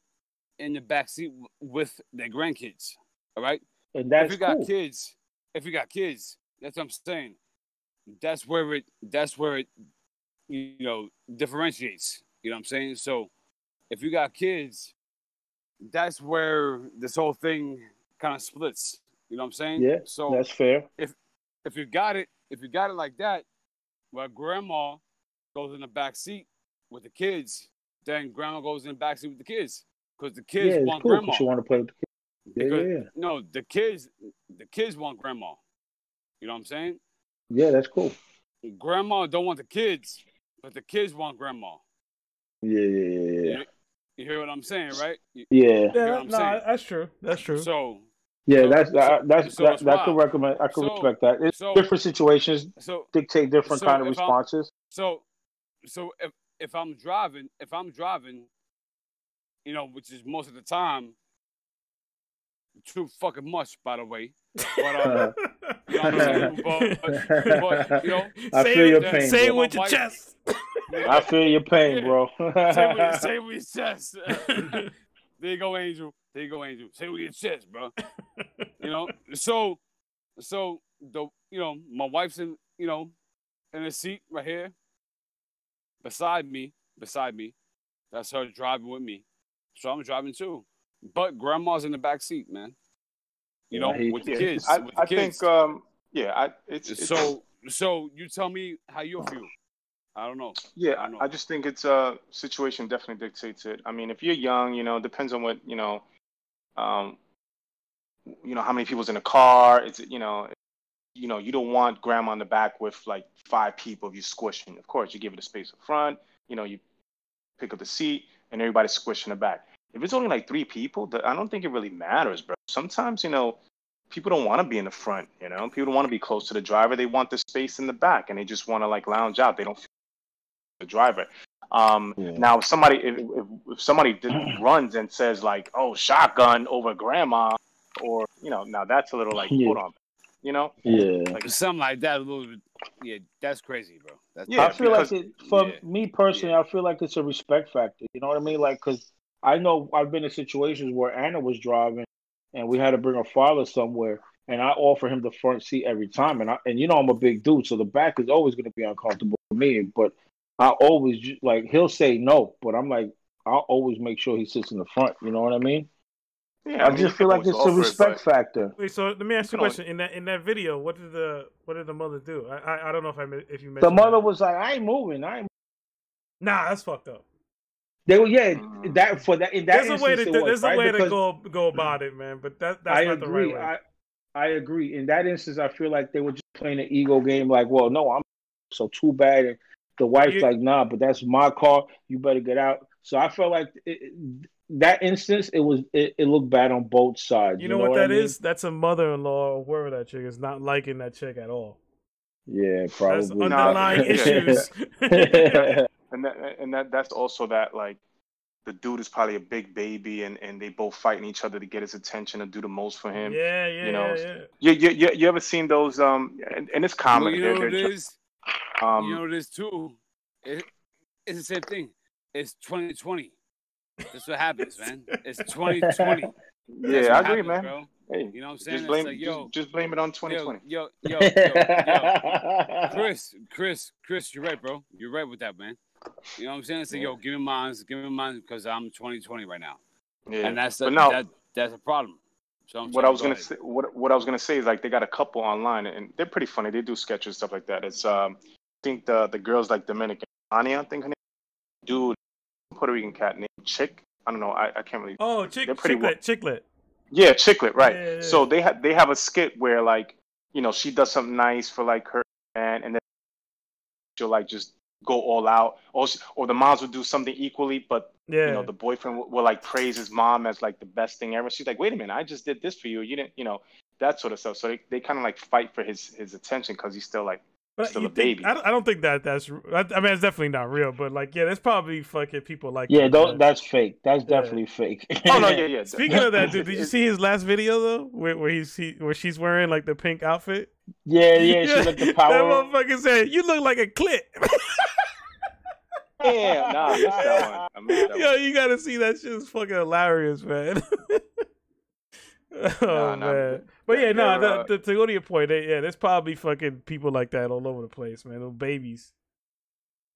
in the back seat w- with their grandkids. All right. and that's if you got cool. kids, if you got kids, that's what I'm saying. That's where it. That's where it. You know, differentiates. You know what I'm saying? So, if you got kids, that's where this whole thing kind of splits. You know what I'm saying? Yeah, So That's fair. if if you got it, if you got it like that, where grandma goes in the back seat with the kids, then grandma goes in the back seat with the kids because the kids yeah, want cool grandma. because you want to play with the kids. Yeah, Because- yeah, yeah. No, the kids, the kids want grandma. You know what I'm saying? Yeah, that's cool. Grandma don't want the kids, but the kids want grandma. Yeah, yeah, yeah, yeah. You hear what I'm saying, right? You- Yeah, Yeah, no, saying? that's true. That's true. So, yeah. So- That's so- that's so that, it's that could recommend. I could So- respect that. It's so- different situations so, dictate different so kind of if I'm- responses. so, so if if I'm driving, if I'm driving, you know, which is most of the time, too fucking much, by the way. But uh, you know what I'm saying? But, but, but you know, I say feel it, your that- pain. Say it with your wife- chest. I feel your pain, bro. say with, say with your chest. there you go, Angel. There you go, Angel. Say with your chest, bro. you know, so, so the you know my wife's in you know in a seat right here beside me, beside me. That's her driving with me, so I'm driving too. But grandma's in the back seat, man. You know, Yeah, with the kids. I, with the I kids. think um yeah, I it's, it's so. So you tell me how you feel. I don't know. Yeah, I know. I just think it's a uh, situation definitely dictates it. I mean, if you're young, you know, depends on what you know, um, you know how many people's in a car. It's you know, you know, you don't want grandma in the back with like five people. You squishing. Of course, you give it a space up front. You know, you pick up the seat and everybody squishing the back. If it's only like three people, I don't think it really matters, bro. Sometimes you know, people don't want to be in the front. You know, people don't want to be close to the driver. They want the space in the back, and they just want to like lounge out. They don't feel the driver. Um, Yeah. Now, if somebody if, if, if somebody did, runs and says like, "Oh, shotgun over grandma," or you know, now that's a little like, Yeah. hold on, you know, Yeah. like Something like that. A little bit. Yeah, that's crazy, bro. That's Yeah, I feel like it, for yeah. me personally, I feel like it's a respect factor. You know what I mean? Like, cause I know I've been in situations where Anna was driving, and we had to bring her father somewhere, and I offer him the front seat every time, and I and you know I'm a big dude, so the back is always going to be uncomfortable for me. But I always like he'll say no, but I'm like I'll always make sure he sits in the front. You know what I mean? Yeah. I, mean, just feel like it's a offer it, respect but- factor. Wait, so let me ask you a No. question. In that in that video, what did the what did the mother do? I I, I don't know if I mi- if you mentioned The mother that. was like, "I ain't moving. I ain't." Nah, that's fucked up. They were yeah. Mm. That for that in that There's a way to was, there's a right? way to go go about it, man. But that that's I not agree. the right way. I I agree. In that instance, I feel like they were just playing an ego game. Like, well, no, I'm so too bad. And the wife's You- like, nah, but that's my car. You better get out. So I felt like it, it- that instance, it was it, it looked bad on both sides. you know, what that is? that That's a mother-in-law or whoever that chick is not liking that chick at all. Yeah, That's probably. underlying Yeah. issues. and that and that that's also that like the dude is probably a big baby and and they both fighting each other to get his attention and do the most for him yeah, yeah, you know, yeah, yeah. you, you, you, you ever seen those um and, and it's common Well, you They're- know what they're it ju- um you know what it is too? It, it's the same thing. It's 2020. That's what happens, man. It's 2020. That's yeah what i agree happens, man Bro. hey You know what I'm saying? just blame like, yo, just blame it on 2020 Yo, yo, yo, yo, yo. Chris, Chris, Chris, you're right, bro. You're right with that, man. You know what I'm saying? It's like, yo, give me mine, give me mine because I'm 2020 right now, yeah and that's the, but now that that's a problem. So I'm what I was go gonna ahead. say, what what I was gonna say is like they got a couple online and they're pretty funny. They do sketches and stuff like that. It's um, I think the the girl's like Dominican, Anya, I think her name. Dude, Puerto Rican cat named Chick. I don't know. I, I can't really. Oh, chick, They're pretty chicklet, chicklet. Yeah, Chicklet, right? Yeah, yeah, So they have they have a skit where like you know she does something nice for like her man, and then she'll like just go all out, or she, or the moms will do something equally, but Yeah. you know the boyfriend will, will like praise his mom as like the best thing ever. She's like, wait a minute, I just did this for you. You didn't, you know, that sort of stuff. So they, they kind of like fight for his his attention because he's still like But still a think- baby. I, don't- I don't think that that's. I, I mean, it's definitely not real. But like, yeah, there's probably fucking people like. yeah, that, those, that's fake. That's Yeah. definitely fake. oh no yeah yeah. Speaking of that, dude, did you see his last video though, where, where he's he, where she's wearing like the pink outfit? yeah, yeah, she's like the That motherfucker said, "You look like a clit." Yeah, nah, I missed that one. I missed that Yo, one. you gotta see that shit is fucking hilarious, man. oh nah, man, but yeah, no. uh, to go to your point, yeah, there's probably fucking people like that all over the place, man. Little babies.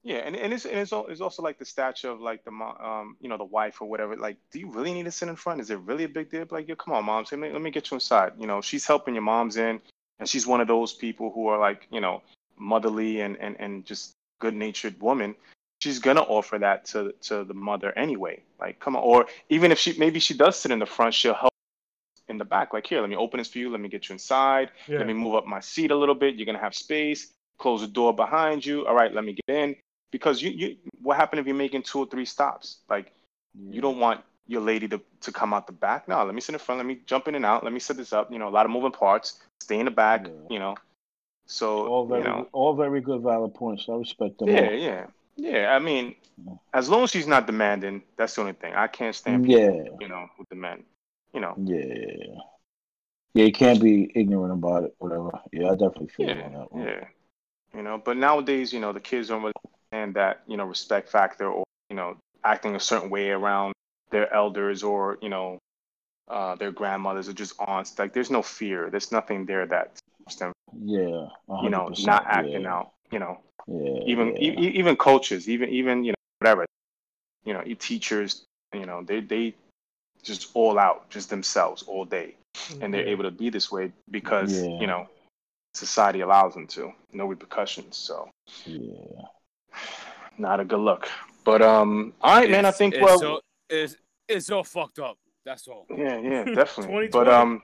Yeah, and, and it's and it's, al- it's also like the stature of like the mom, um, you know, the wife or whatever. Like, do you really need to sit in front? Is it really a big deal? Like, yo, come on, mom, let me, let me get you inside. You know, she's helping your mom's in, and she's one of those people who are like, you know, motherly and and and just good natured woman. She's gonna offer that to to the mother anyway. Like, come on, or even if she maybe she does sit in the front, she'll help in the back. Like, here, let me open this for you. Let me get you inside. Yeah. Let me move up my seat a little bit. You're gonna have space. Close the door behind you. All right, let me get in. Because you, you what happened if you're making two or three stops? Like you don't want your lady to, to come out the back. No, let me sit in front. Let me jump in and out. Let me set this up. You know, a lot of moving parts. Stay in the back. Yeah. You know. So all very, you know, all very good, valid points. I respect them. yeah, all. yeah, yeah. I mean, as long as she's not demanding, that's the only thing. I can't stand people, Yeah, you know, with the men. You know. yeah, yeah. You can't be ignorant about it. Whatever. Yeah, I definitely feel you on that one. yeah. You know, but nowadays, you know, the kids don't really understand that, you know, respect factor or, you know, acting a certain way around their elders or, you know, uh, their grandmothers or just aunts. Like, there's no fear. There's nothing there that stops them, Yeah, you know, not acting yeah, out. You know, Yeah, even yeah. e- even coaches, even even you know, whatever, you know, teachers, you know, they they just all out, just themselves all day, and they're able to be this way because Yeah. you know, society allows them to. No repercussions. So. yeah. not a good look. But um, all right, man. I think it's well, so, it's it's all fucked up. That's all. yeah, yeah, definitely. 2020. but um,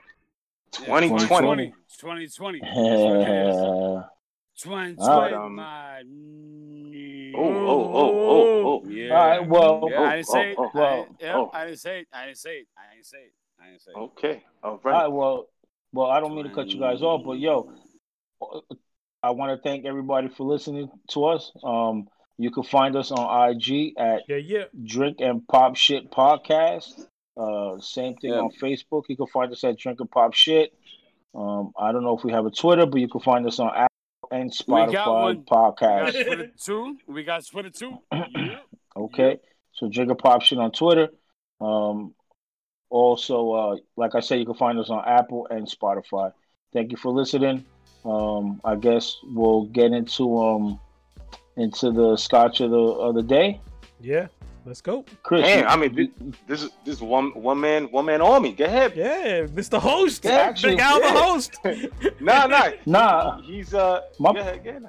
Yeah, 2020. 2020. That's what it is. Yeah. 2020. But, um, my... oh, oh, oh, oh, oh. Yeah. All right, well, Yeah, I didn't say it. oh, oh, I, didn't- yeah, oh. I didn't say it. I didn't say it. I didn't say it. I didn't say it. Okay, all All right. right. Well, well, I don't mean to cut you guys off, but yo, I want to thank everybody for listening to us. Um, you can find us on IG at Yeah, yeah. Drink and Pop Shit Podcast. Uh, same thing Yeah. on Facebook. You can find us at Drink and Pop Shit. Um, I don't know if we have a Twitter, but you can find us on Apple and got Spotify one. We podcast. got Twitter too. We got Twitter too. Yeah. Okay, so Drink and Pop Shit on Twitter. Um, also, uh, like I said, you can find us on Apple and Spotify. Thank you for listening. Um, I guess we'll get into um into the scotch of the of the day. Yeah. Let's go. Chris, Damn, you- I mean, this, this is this is one one man one man army. Go ahead. Yeah, Mr. Host. Yeah, actually, Big Al the host. Nah, nah, nah, he's uh. My- go ahead, go ahead.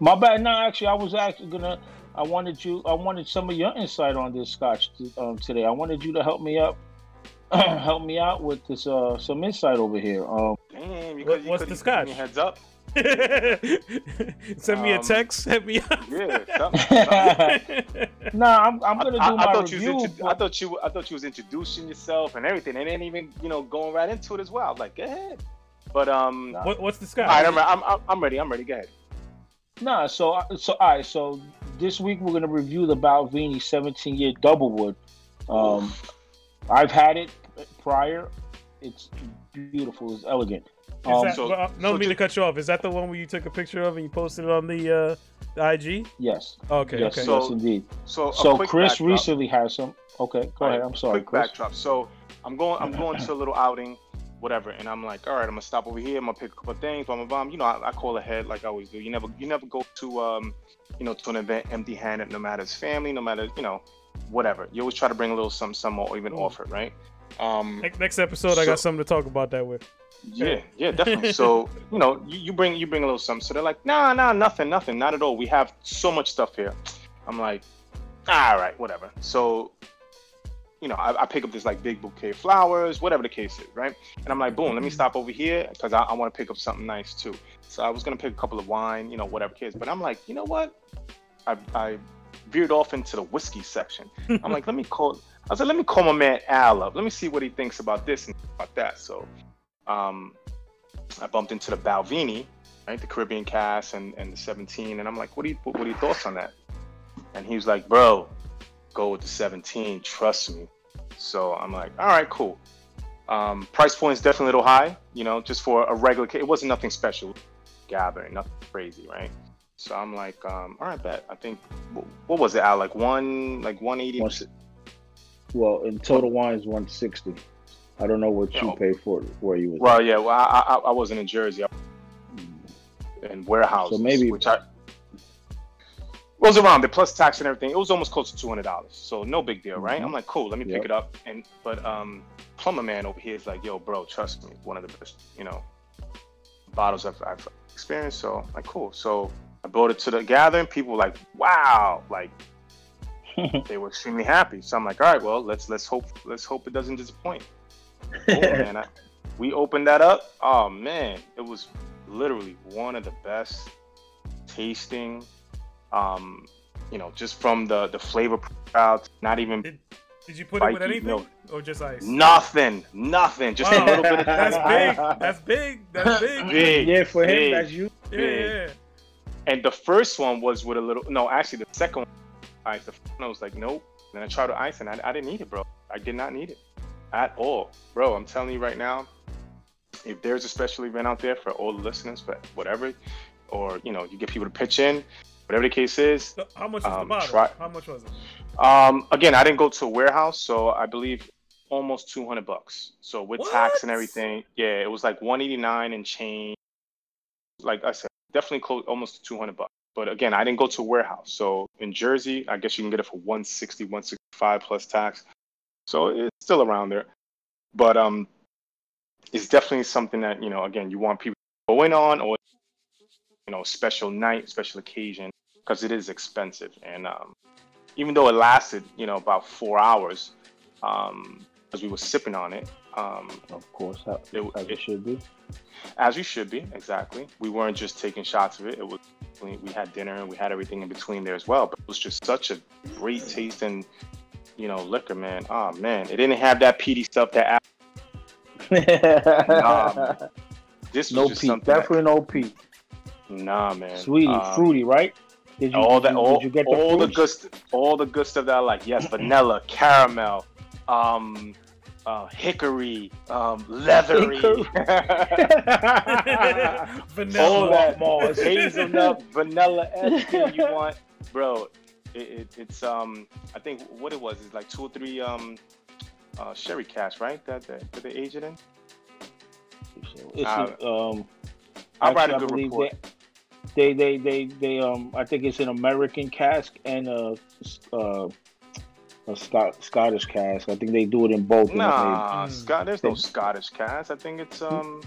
My bad. No, actually, I was actually gonna. I wanted you. I wanted some of your insight on this scotch t- um, today. I wanted you to help me up, help me out with this. Uh, some insight over here. Um, Damn, you What- you what's could the scotch? heads up. Send me a Um, text. Hit me up. Yeah, something, something. nah, I'm, I'm gonna do I- I my thought you review. was intro- I thought you I thought you was introducing yourself and everything, and then even you know going right into it as well. I was like, go ahead. But um, Nah. What, what's the all scotch? right, I'm, I'm I'm I'm ready. I'm ready. Go ahead. Nah, so so all right, so this week we're gonna review the Balvenie 17 year Doublewood. Um, I've had it prior. It's beautiful. It's elegant. Is Um, that, so- well, no so mean to ju- cut you off. Is that the one where you took a picture of and you posted it on the, uh, the IG? yes, Okay, yes, okay. So- yes, indeed. So So Chris backdrop. recently has some. Okay, go ahead. I'm sorry, Quick Chris. backdrop. So I'm going I'm going to a little outing, whatever, and I'm like, all right, I'm gonna stop over here. I'm gonna pick a couple of things. Blah blah blah. You know, I, I call ahead like I always do. You never you never go to um you know to an event empty handed. No matter it's family, no matter you know whatever. You always try to bring a little something, some or even Mm. offer, right? Um, Next, next episode, I got something to talk about that with. Yeah, yeah, definitely. so you know, you, you bring you bring a little something. So they're like, nah, nah, nothing, nothing, not at all. We have so much stuff here. I'm like, all right, whatever. So, you know, I, I pick up this like big bouquet of flowers, whatever the case is, right? And I'm like, boom, let me mm-hmm. stop over here because I, I want to pick up something nice too. So I was gonna pick a couple of wine, you know, whatever case. But I'm like, you know what? I, I veered off into the whiskey section. I'm like, let me call. I said, let me call my man Al up. Let me see what he thinks about this and about that. So, um, I bumped into the Balvenie, right, the Caribbean Cask and, and the 17, and I'm like, what do you what, are your thoughts on that? And he was like, bro, go with the 17. Trust me. So I'm like, all right, cool. Um, price point is definitely a little high, you know, just for a regular. It wasn't nothing special, gathering, nothing crazy, right? So I'm like, um, all right, bet. I think what was it, Al? Like one, like 180. Well, in Total Wine is 160. I don't know what you No. paid for it, where you was. Well, yeah, well, I, I, I wasn't in Jersey. I was in warehouses, So maybe- which I it was around the plus tax and everything. It was almost close to two hundred dollars, so no big deal, right? Mhm. I'm like, cool, let me pick it up. And but um, plumber man over here is like, yo, bro, trust me, one of the best, you know, bottles I've, I've experienced. So like, cool. So I brought it to the gathering. People were like, wow, like they were extremely happy. So I'm like, all right, well, let's let's hope let's hope it doesn't disappoint. Oh, man, I, we opened that up. Oh man, it was literally one of the best tasting. Um, you know, just from the the flavor profile, not even Did you put it with anything milk. or just ice? nothing, nothing, just Wow. a little bit of That's big. That's big. That's big. Big, yeah, for him, big. that's you. Yeah, yeah. And the first one was with a little. No, actually, the second one, ice. The first one I was like, nope. Then I tried the ice, and I, I didn't need it, bro. I did not need it at all, bro. I'm telling you right now. If there's a special event out there for all the listeners, for whatever, or you know, you get people to pitch in, whatever the case is. So how much was the Um, bottle? try- How much was it? Um, again, I didn't go to a warehouse, so I believe almost 200 bucks. So with tax and everything, yeah, it was like 189 and change. Like I said, definitely close, almost 200 bucks. But again, I didn't go to a warehouse. So in Jersey, I guess you can get it for 160, 165 plus tax. So it's still around there. But um, it's definitely something that you know. Again, you want people going on, or you know, special night, special occasion, because it is expensive. And um, even though it lasted, you know, about four hours, um, as we were sipping on it, um, Of course, It- as it it- should be. as we should be, exactly. We weren't just taking shots of it. It was we we had dinner and we had everything in between there as well. But it was just such a great tasting, you know, liquor, man. Oh man, it didn't have that peaty stuff that Nah, This was No just peat. something. that- Definitely no peat. nah, man. Sweetie, Um, fruity, right? Did all that, all, did you get all the good, st- all the good stuff that I like. Yes, vanilla, caramel, um, uh, hickory, um, leathery, Hickory. Vanilla. all that Malt. hazelnut, vanilla, everything you want, bro. It, it, it's um, I think what it was is like two or three um, uh, sherry cask, right? That that, that they aged it in. It's, Uh, um, I'll write actually, a I good believe report. They, they, they, they, they, um, I think it's an American cask and a, uh, a Scot- Scottish cask. I think they do it in both. Nah, Mm. Scott. There's no Scottish cask. I think it's um,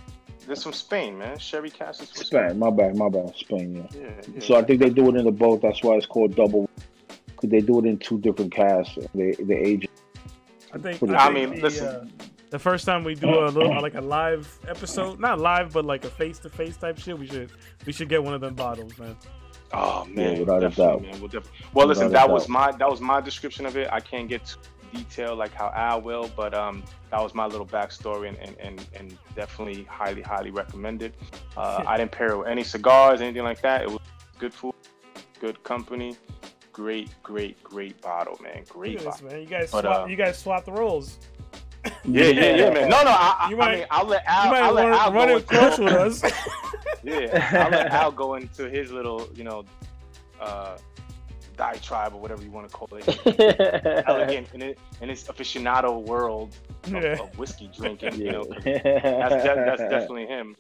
there's from Spain, man. Sherry cask is from Spain. Spain, my bad, my bad, Spain. Yeah. Yeah, yeah. So I think they do it in the both. That's why it's called double. Cause they do it in two different casts. The they agent. I think. I I, mean, think the, listen. uh, the first time we do a little like a live episode, not live, but like a face to face type shit, we should we should get one of them bottles, man. Oh man, Yeah, without a doubt. man. We'll definitely. Well, listen, that was doubt. my that was my description of it. I can't get too detailed like how I will, but um, that was my little backstory and and and, and definitely highly highly recommended. Uh, I didn't pair it with any cigars, anything like that. It was good food, good company, great great great bottle, man. Great this, bottle. man. You guys But, swap. uh, you guys swap the roles. Yeah, yeah, yeah, man. No, no, I, I, You I might- mean, I'll let Al. You might I'll let Al run go it close with us. yeah, I'll let Al go into his little, you know, uh, diatribe or whatever you want to call it. elegant in it in his aficionado world of, Yeah. of whiskey drinking. You Yeah. know, 'cause that's, de- that's definitely him.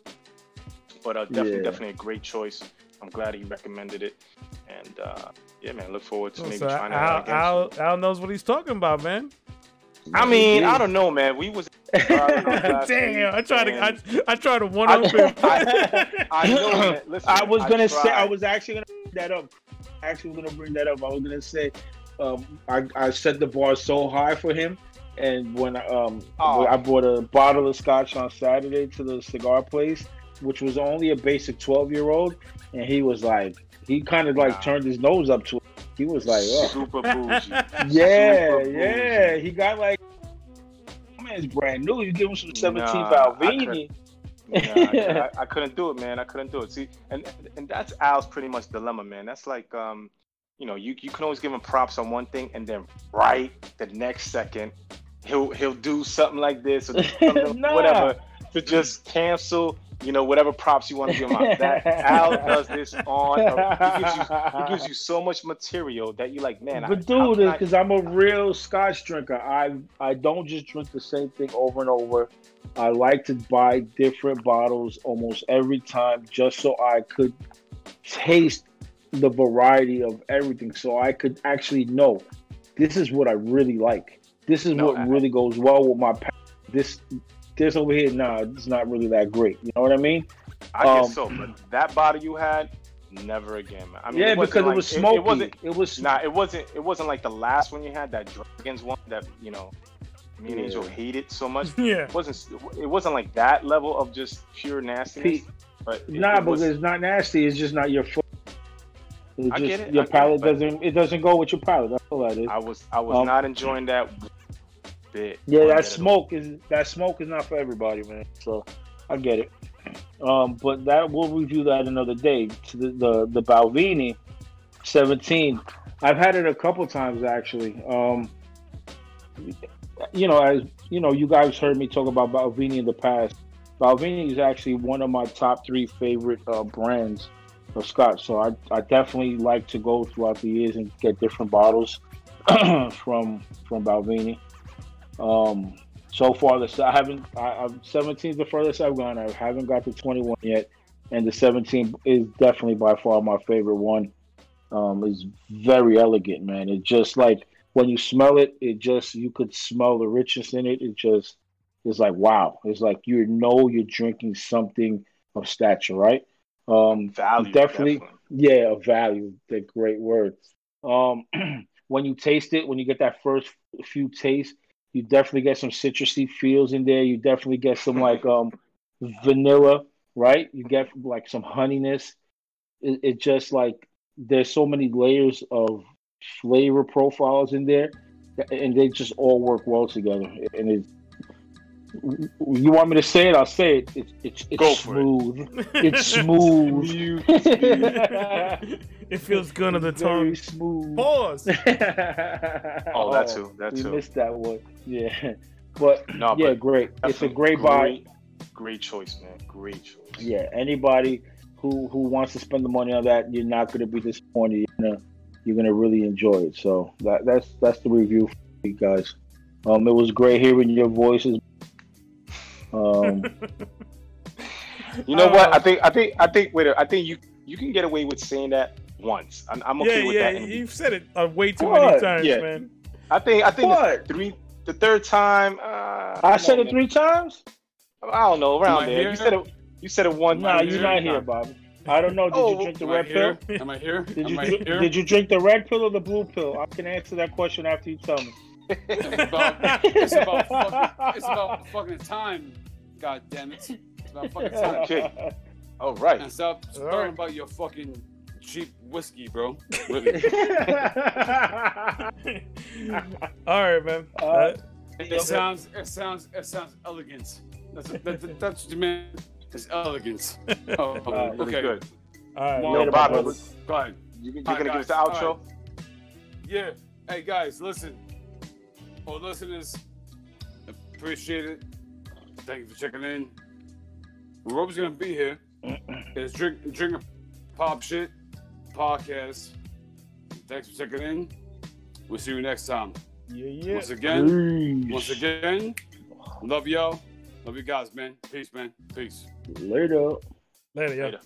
But uh, definitely, Yeah. definitely a great choice. I'm glad he recommended it, and uh, yeah, man, look forward to maybe So trying that out Al. Al, Al knows what he's talking about, man. I mean, I don't know, man. We was last Damn, I week, tried to I, I tried to one up him. I- I know, man. Listen, I was gonna say I was actually gonna bring that up. Actually, was gonna bring that up. I was gonna say um, I, I set the bar so high for him, and when um Oh. I bought a bottle of scotch on Saturday to the cigar place, which was only a basic twelve year old, and he was like he kind of like Wow. turned his nose up to it. He was like, oh. super bougie. yeah, Super yeah. bougie. He got like. Man's brand new. You give him some 17 Nah, I Balvenie. Nah, I, I, I couldn't do it, man. I couldn't do it. See, and and that's Al's pretty much dilemma, man. That's like, um, you know, you you can always give him props on one thing, and then right the next second, he'll he'll do something like this or something, Nah. whatever to just cancel, you know, whatever props you want to give him. Out. That Al does this on. He gives you he gives you so much material that you're like, man. But how dude, because I'm a real Scotch drinker, I I don't just drink the same thing over and over. I like to buy different bottles almost every time, just so I could taste the variety of everything, so I could actually know this is what I really like. This is No, what I- really goes well with my. This this over here, nah, it's not really that great. You know what I mean? I guess um, so, but that bottle you had, never again, man. I mean, yeah, it because like- it was smoky. It, wasn't. It was Nah, it wasn't. It wasn't like the last one you had, that dragons one that you know, me and Yeah. Angel hated so much. yeah. It wasn't. It wasn't like that level of just pure nastiness. Peat, But it, Nah, it was, because it's not nasty. It's just not your foot. It's I just get it, your I get it, palate doesn't. It doesn't go with your palate. That's all that is. I was. I was Um, not enjoying that bit. yeah, that bit at all. smoke is that smoke is not for everybody, man. So I get it. Um, but that we'll review that another day. To the the, the Balvenie, seventeen. I've had it a couple times actually. Um, you know, as you know, you guys heard me talk about Balvenie in the past. Balvenie is actually one of my top three favorite uh, brands of scotch. So I, I definitely like to go throughout the years and get different bottles from from Balvenie. Um, so far, this I haven't. I, I'm 17 is the furthest I've gone. I haven't got to 21 yet, and the 17 is definitely by far my favorite one. Um, it's very elegant, man. It just like when you smell it, it just you could smell the richness in it. It just it's like wow. It's like you know you're drinking something of stature, right? Um, Value, definitely, definitely. yeah, of value. The great word. Um, when you taste it, when you get that first few tastes, you definitely get some citrusy feels in there. You definitely get some like um vanilla, right? You get like some honeyness. It, it just like there's so many layers of flavor profiles in there, and they just all work well together. And it's You want me to say it? I'll say it. It's it's, it's Go for it. smooth. It's smooth. it feels good on the Very tongue. smooth. Pause. Oh, that too. That we too. missed that one. Yeah, but No, yeah, but great. It's a definitely great buy. Great, great choice, man. Great choice. Yeah, anybody who who wants to spend the money on that, you're not going to be disappointed. You're gonna you're gonna really enjoy it. So that that's that's the review for you guys. Um, it was great hearing your voices. Um, You know what? Uh, I think I think I think wait. a- I think you you can get away with saying that once. I'm, I'm okay yeah, with yeah, that. And you've said it uh, way too What? many times, Yeah. man. I think I think the three the third time. Uh, I said on, it man. three times. I don't know around Am there. here? You said it. You said it one. Nah, time. you're not here, Bob. I don't know. Did Oh, you drink the red pill? Am I here? Did Am you I here? did you drink the red pill or the blue pill? I can answer that question after you tell me. It's about, it's about fucking, it's about fucking time. God damn it. It's about fucking time. Okay. All right. And stop All right. talking about your fucking cheap whiskey, bro. Really. All right, man. Uh, Uh, It sounds, it sounds, it sounds elegant. That's that, that, that's what you mean. It's elegance. Oh, Uh, Really okay. good. all right. Yo, Yo, Bob, you, brother. Go ahead. you, you're All gonna right, give us the outro? All Yeah. Hey guys, listen. All listeners, appreciate it. Thank you for checking in. We're gonna be here. It's drink drink a pop shit podcast. Thanks for checking in. We'll see you next time. Yeah, yeah. Once again, once again, love y'all. Love you guys, man. Peace, man. Peace. Later. Later, yo. Later.